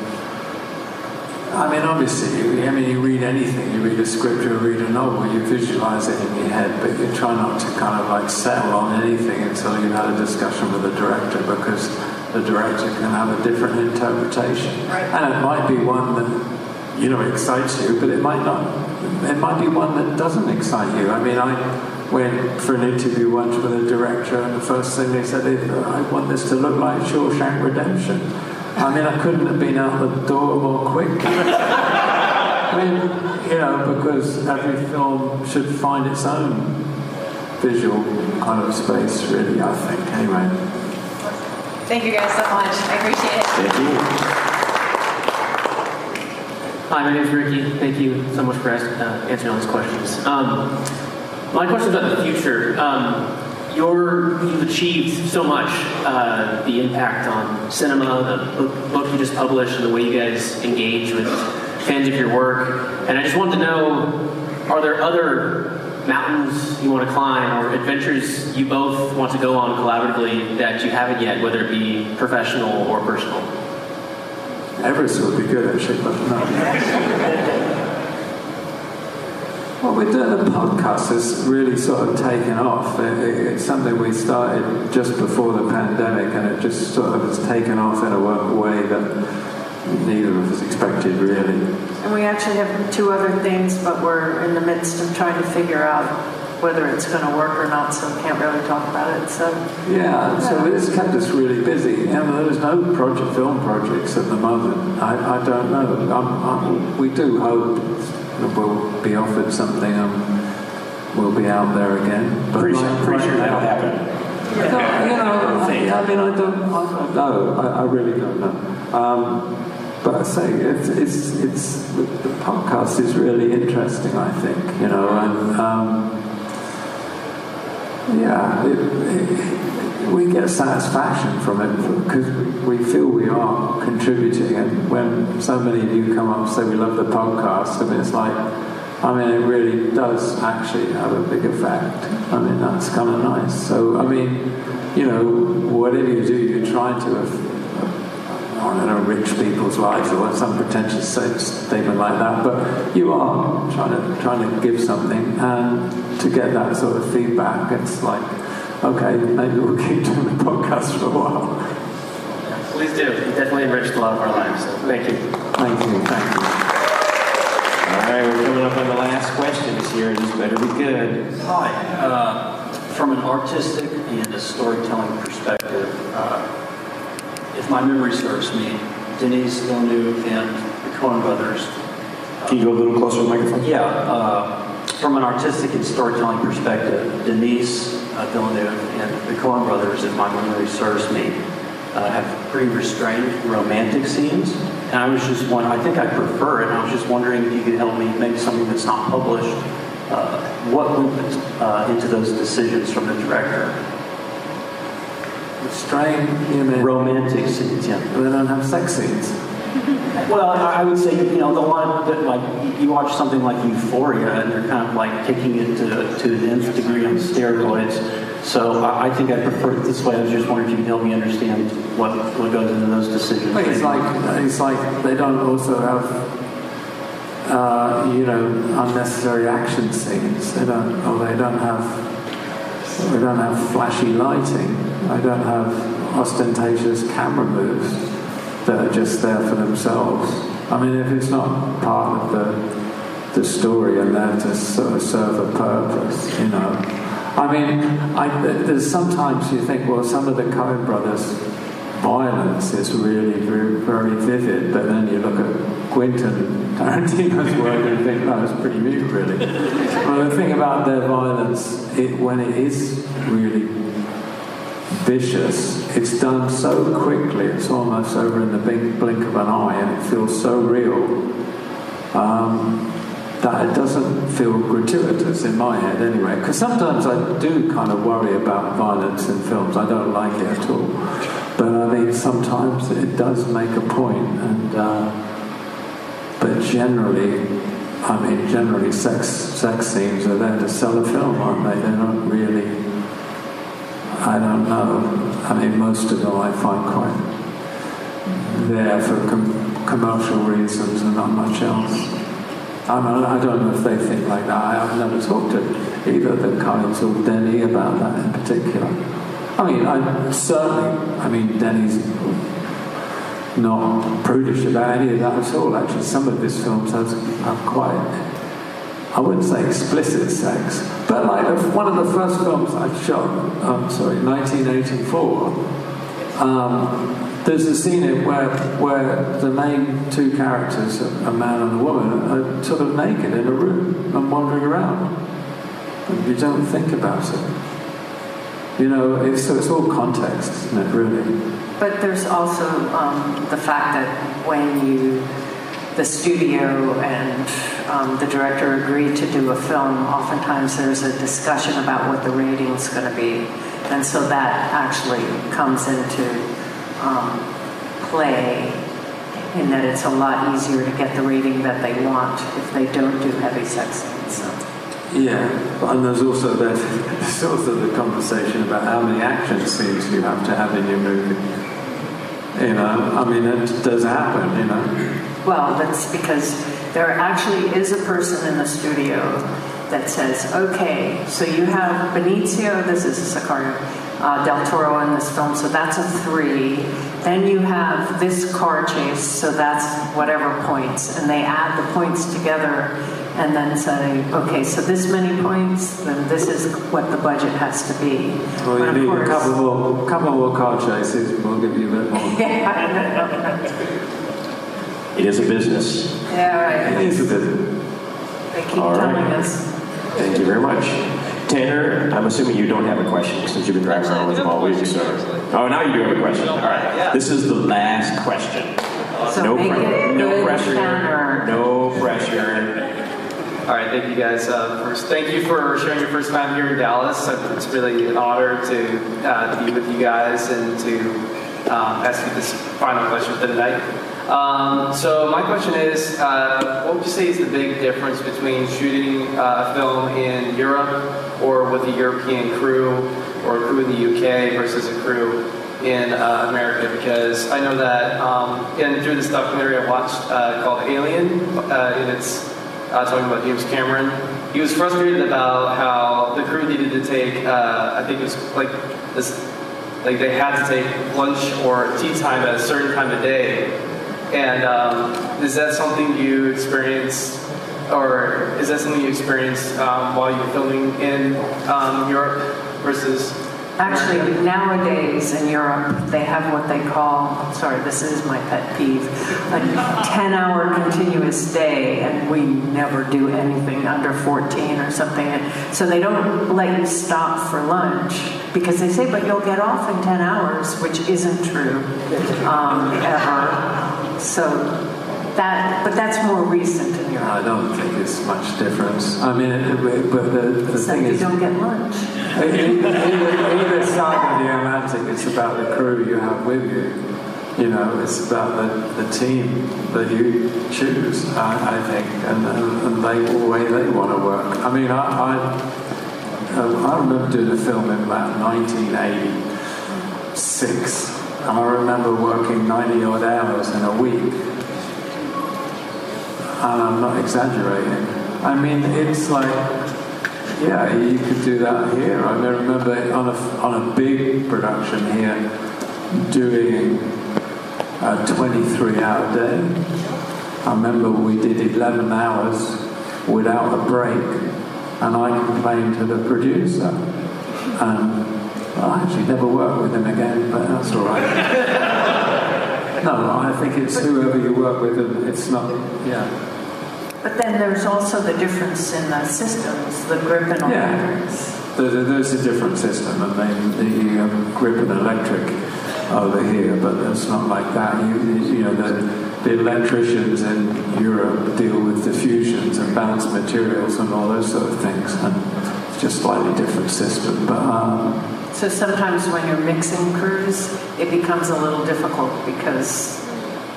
I mean, obviously, I mean, you read anything, you read a script, you read a novel, you visualize it in your head, but you try not to kind of like settle on anything until you've had a discussion with the director because the director can have a different interpretation. And it might be one that, you know, excites you, but it might not. It might be one that doesn't excite you. I mean, I went for an interview once with a director, and the first thing they said is, I want this to look like Shawshank Redemption. I mean, I couldn't have been out the door more quick. I mean, you know, because every film should find its own visual kind of space, really, I think, anyway. Thank you guys so much. I appreciate it. Thank you. Hi, my name is Ricky. Thank you so much for asking, uh, answering all these questions. Um, my question is about the future. Um, your, you've achieved so much, uh, the impact on cinema, the book, book you just published, and the way you guys engage with fans of your work. And I just wanted to know, are there other mountains you want to climb or adventures you both want to go on collaboratively that you haven't yet, whether it be professional or personal? Everest would be good, actually, but no. Well, we're doing a podcast that's really sort of taken off. It, it, it's something we started just before the pandemic, and it just sort of has taken off in a way that neither of us expected, really. And we actually have two other things, but we're in the midst of trying to figure out whether it's going to work or not, so we can't really talk about it. So Yeah, so it's kept us really busy. And there's no project, film projects at the moment. I, I don't know. I'm, I'm, we do hope we'll be offered something and we'll be out there again. Pretty right- sure- pretty sure that'll happen. No, you know, I, I mean, I don't, I don't know. I, I really don't know. Um, but I say it's, it's, it's the, the podcast is really interesting. I think you know, and um, yeah, it, it, we get satisfaction from it because we feel we are contributing. And when so many of you come up and say we love the podcast, I mean, it's like, I mean, it really does actually have a big effect. I mean, that's kind of nice. So, I mean, you know, whatever you do, you're trying to. I don't know, rich people's lives or some pretentious statement like that, but you are trying to trying to give something, and to get that sort of feedback, it's like, okay, maybe we'll keep doing the podcast for a while. Please do. It definitely enriched a lot of our lives. So thank you. Thank you. Thank you. All right, we're coming up on the last questions here. This better be good. Hi. Uh, from an artistic and a storytelling perspective, uh, if my memory serves me, Denis Villeneuve and the Coen brothers. Can you go a little closer to the microphone? Yeah. Uh, from an artistic and storytelling perspective, Denis uh, Villeneuve and the Coen brothers, if my memory serves me, uh, have pretty restrained romantic scenes. And I was just wondering, I think I prefer it, and I was just wondering if you could help me make something that's not published. Uh, what went uh, into those decisions from the director? Restrained, you mean? Romantic scenes, yeah. They don't have sex scenes. Well, I would say, you know, the one that, like, you watch something like Euphoria, and they're kind of like taking it to, to the nth degree on steroids. So I, I think I prefer it this way. I was just wondering if you could help me understand what, what goes into those decisions. It's like it's like they don't also have uh, you know unnecessary action scenes. They don't or they don't have they don't have flashy lighting. They don't have ostentatious camera moves. That are just there for themselves. I mean, if it's not part of the the story and there to sort of serve a purpose, you know. I mean, I, there's sometimes you think, well, some of the Coen brothers' violence is really very, very vivid, but then you look at Quentin Tarantino's work and think, no, it's pretty mute, really. well, the thing about their violence, it, when it is really vicious, it's done so quickly, it's almost over in the blink, blink of an eye, and it feels so real. Um, that it doesn't feel gratuitous in my head anyway. Because sometimes I do kind of worry about violence in films. I don't like it at all. But I mean, sometimes it does make a point, and uh, but generally, I mean, generally, sex sex scenes are there to sell a film, aren't they? They're not really. I don't know. I mean, most of them I find quite there for com- commercial reasons and not much else. I, mean, I don't know if they think like that. I have never talked to either the Coens or Denny about that in particular. I mean, I certainly, I mean, Denny's not prudish about any of that at all. Actually, some of his films have, have quite, I wouldn't say explicit sex, but like one of the first films I shot, um, sorry, 1984, um, there's a scene in where, where the main two characters, a man and a woman, are sort of naked in a room and wandering around. And you don't think about it. You know, it's, so it's all context, isn't it, really? But there's also um, the fact that when you, the studio and um, the director agreed to do a film, oftentimes there's a discussion about what the rating's going to be. And so that actually comes into um, play in that it's a lot easier to get the rating that they want if they don't do heavy sex scenes. So. Yeah, and there's also that there's also the conversation about how many action scenes you have to have in your movie. You know, I mean, it does happen. You know. Well, that's because there actually is a person in the studio that says, okay, so you have Benicio, this is Sicario, uh, Del Toro in this film, so that's a three. Then you have this car chase, so that's whatever points, and they add the points together and then say, okay, so this many points, then this is what the budget has to be. Well, you need course, a couple more, couple more car chases, we'll give you a bit more. yeah, It is a business. Yeah, right. It is a business. They keep All telling right. us. Thank you very much. Tanner, I'm assuming you don't have a question since you've been driving around with him all week. So. Oh, now you do have a question. All right. This is the last question. So no, pre- no pressure. No pressure. All right, thank you guys. Uh, first, thank you for sharing your first time here in Dallas. It's really an honor to uh, be with you guys and to um, ask you this final question for the night. Um, so my question is, uh, what would you say is the big difference between shooting uh, a film in Europe or with a European crew or a crew in the UK versus a crew in uh, America? Because I know that, um, and through this documentary I watched uh, called Alien, uh, and it's talking about James Cameron, he was frustrated about how the crew needed to take, I think it was like this, like they had to take lunch or tea time at a certain time of day and um, is that something you experienced, or is that something you experienced um, while you're filming in um, Europe versus? Actually, nowadays in Europe, they have what they call, sorry, this is my pet peeve, a 10 hour continuous day, and we never do anything under 14 or something. So they don't let you stop for lunch because they say, but you'll get off in 10 hours, which isn't true um, ever. So that, but that's more recent in Europe. I don't think it's much difference. I mean, it, but the, the thing you is, don't get lunch. either, either side of the Atlantic, it's about the crew you have with you. You know, it's about the, the team that you choose, I, I think, and, and they, the way they want to work. I mean, I, I, I remember doing a film in about 1986 and I remember working 90 odd hours in a week. And I'm not exaggerating. I mean, it's like, yeah, you could do that here. I remember on a, on a big production here doing a 23 hour day. I remember we did 11 hours without a break, and I complained to the producer. And well, I actually never worked with him again, but that's all right. no, I think it's whoever you work with, and it's not, yeah. But then there's also the difference in the systems, the grip and all Yeah. that. There's a, there's a different system, I mean, the um, grip and electric over here, but it's not like that. You, you you know, the, the electricians in Europe deal with diffusions and balanced materials and all those sort of things, and it's just slightly different system. But um, So sometimes when you're mixing crews, it becomes a little difficult because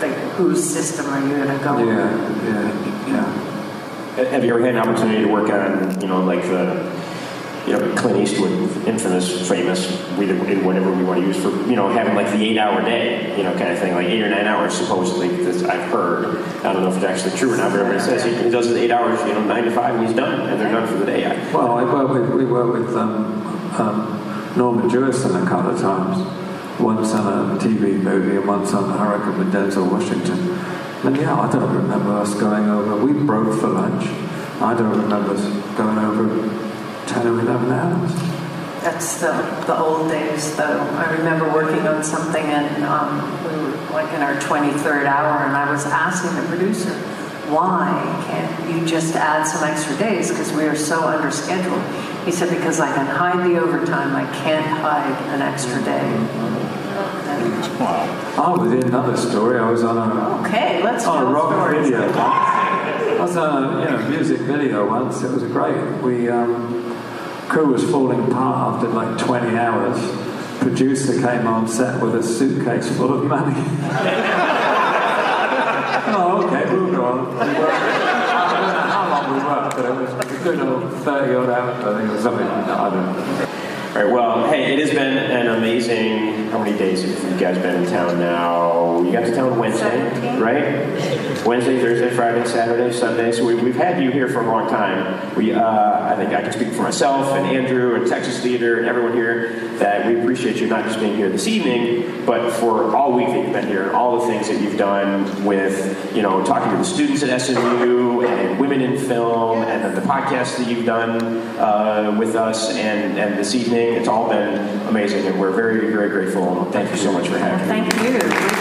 the, whose system are you going to go with? yeah, yeah, yeah. Have you ever had an opportunity to work on, you know, like the, you know, Clint Eastwood, infamous, famous, we whatever we want to use for, you know, having like the eight-hour day, you know, kind of thing, like eight or nine hours supposedly. That I've heard. I don't know if it's actually true or not, but everybody says he, he does it eight hours, you know, nine to five, and he's done, and they're done for the day. I, Well, I work with, we work with um, um, Norman Jewison a couple of times. Once on a TV movie and once on Hurricane with Denzel Washington. And yeah, I don't remember us going over. We broke for lunch. I don't remember us going over 10 or 11 hours. That's the, the old days, though. I remember working on something and um, we were like in our 23rd hour, and I was asking the producer, why can't you just add some extra days? Because we are so under schedule. He said, because I can hide the overtime, I can't hide an extra day. Oh, we did another story. I was on a Okay, let's on a rock stories. video. I was on a you know, music video once. It was great. We um, crew was falling apart after like 20 hours. Producer came on set with a suitcase full of money. oh, okay, go on. How long we worked, but it was a good old 30 odd hours, I think, or something. I don't know. All right. Well, hey, it has been an amazing. How many days have you guys been in town now? You got to town Wednesday, right? Wednesday, Thursday, Friday, Saturday, Sunday. So we, we've had you here for a long time. We, uh, I think I can speak for myself and Andrew and Texas Theater and everyone here that we appreciate you not just being here this evening, but for all week that you've been here, all the things that you've done with, you know, talking to the students at SMU and women in film, and then the podcast that you've done uh, with us, and, and this evening. It's all been amazing, and we're very, very grateful. Thank you so much for having me. Thank you.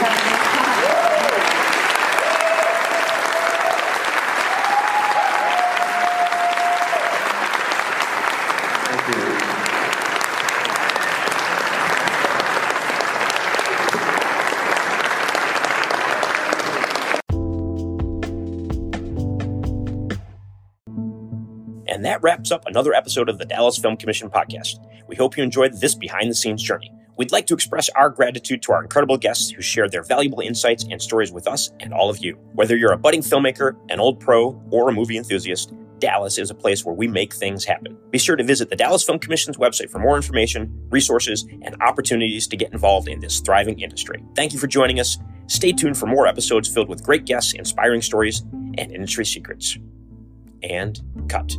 And that wraps up another episode of the Dallas Film Commission podcast. We hope you enjoyed this behind the scenes journey. We'd like to express our gratitude to our incredible guests who shared their valuable insights and stories with us and all of you. Whether you're a budding filmmaker, an old pro, or a movie enthusiast, Dallas is a place where we make things happen. Be sure to visit the Dallas Film Commission's website for more information, resources, and opportunities to get involved in this thriving industry. Thank you for joining us. Stay tuned for more episodes filled with great guests, inspiring stories, and industry secrets. And cut.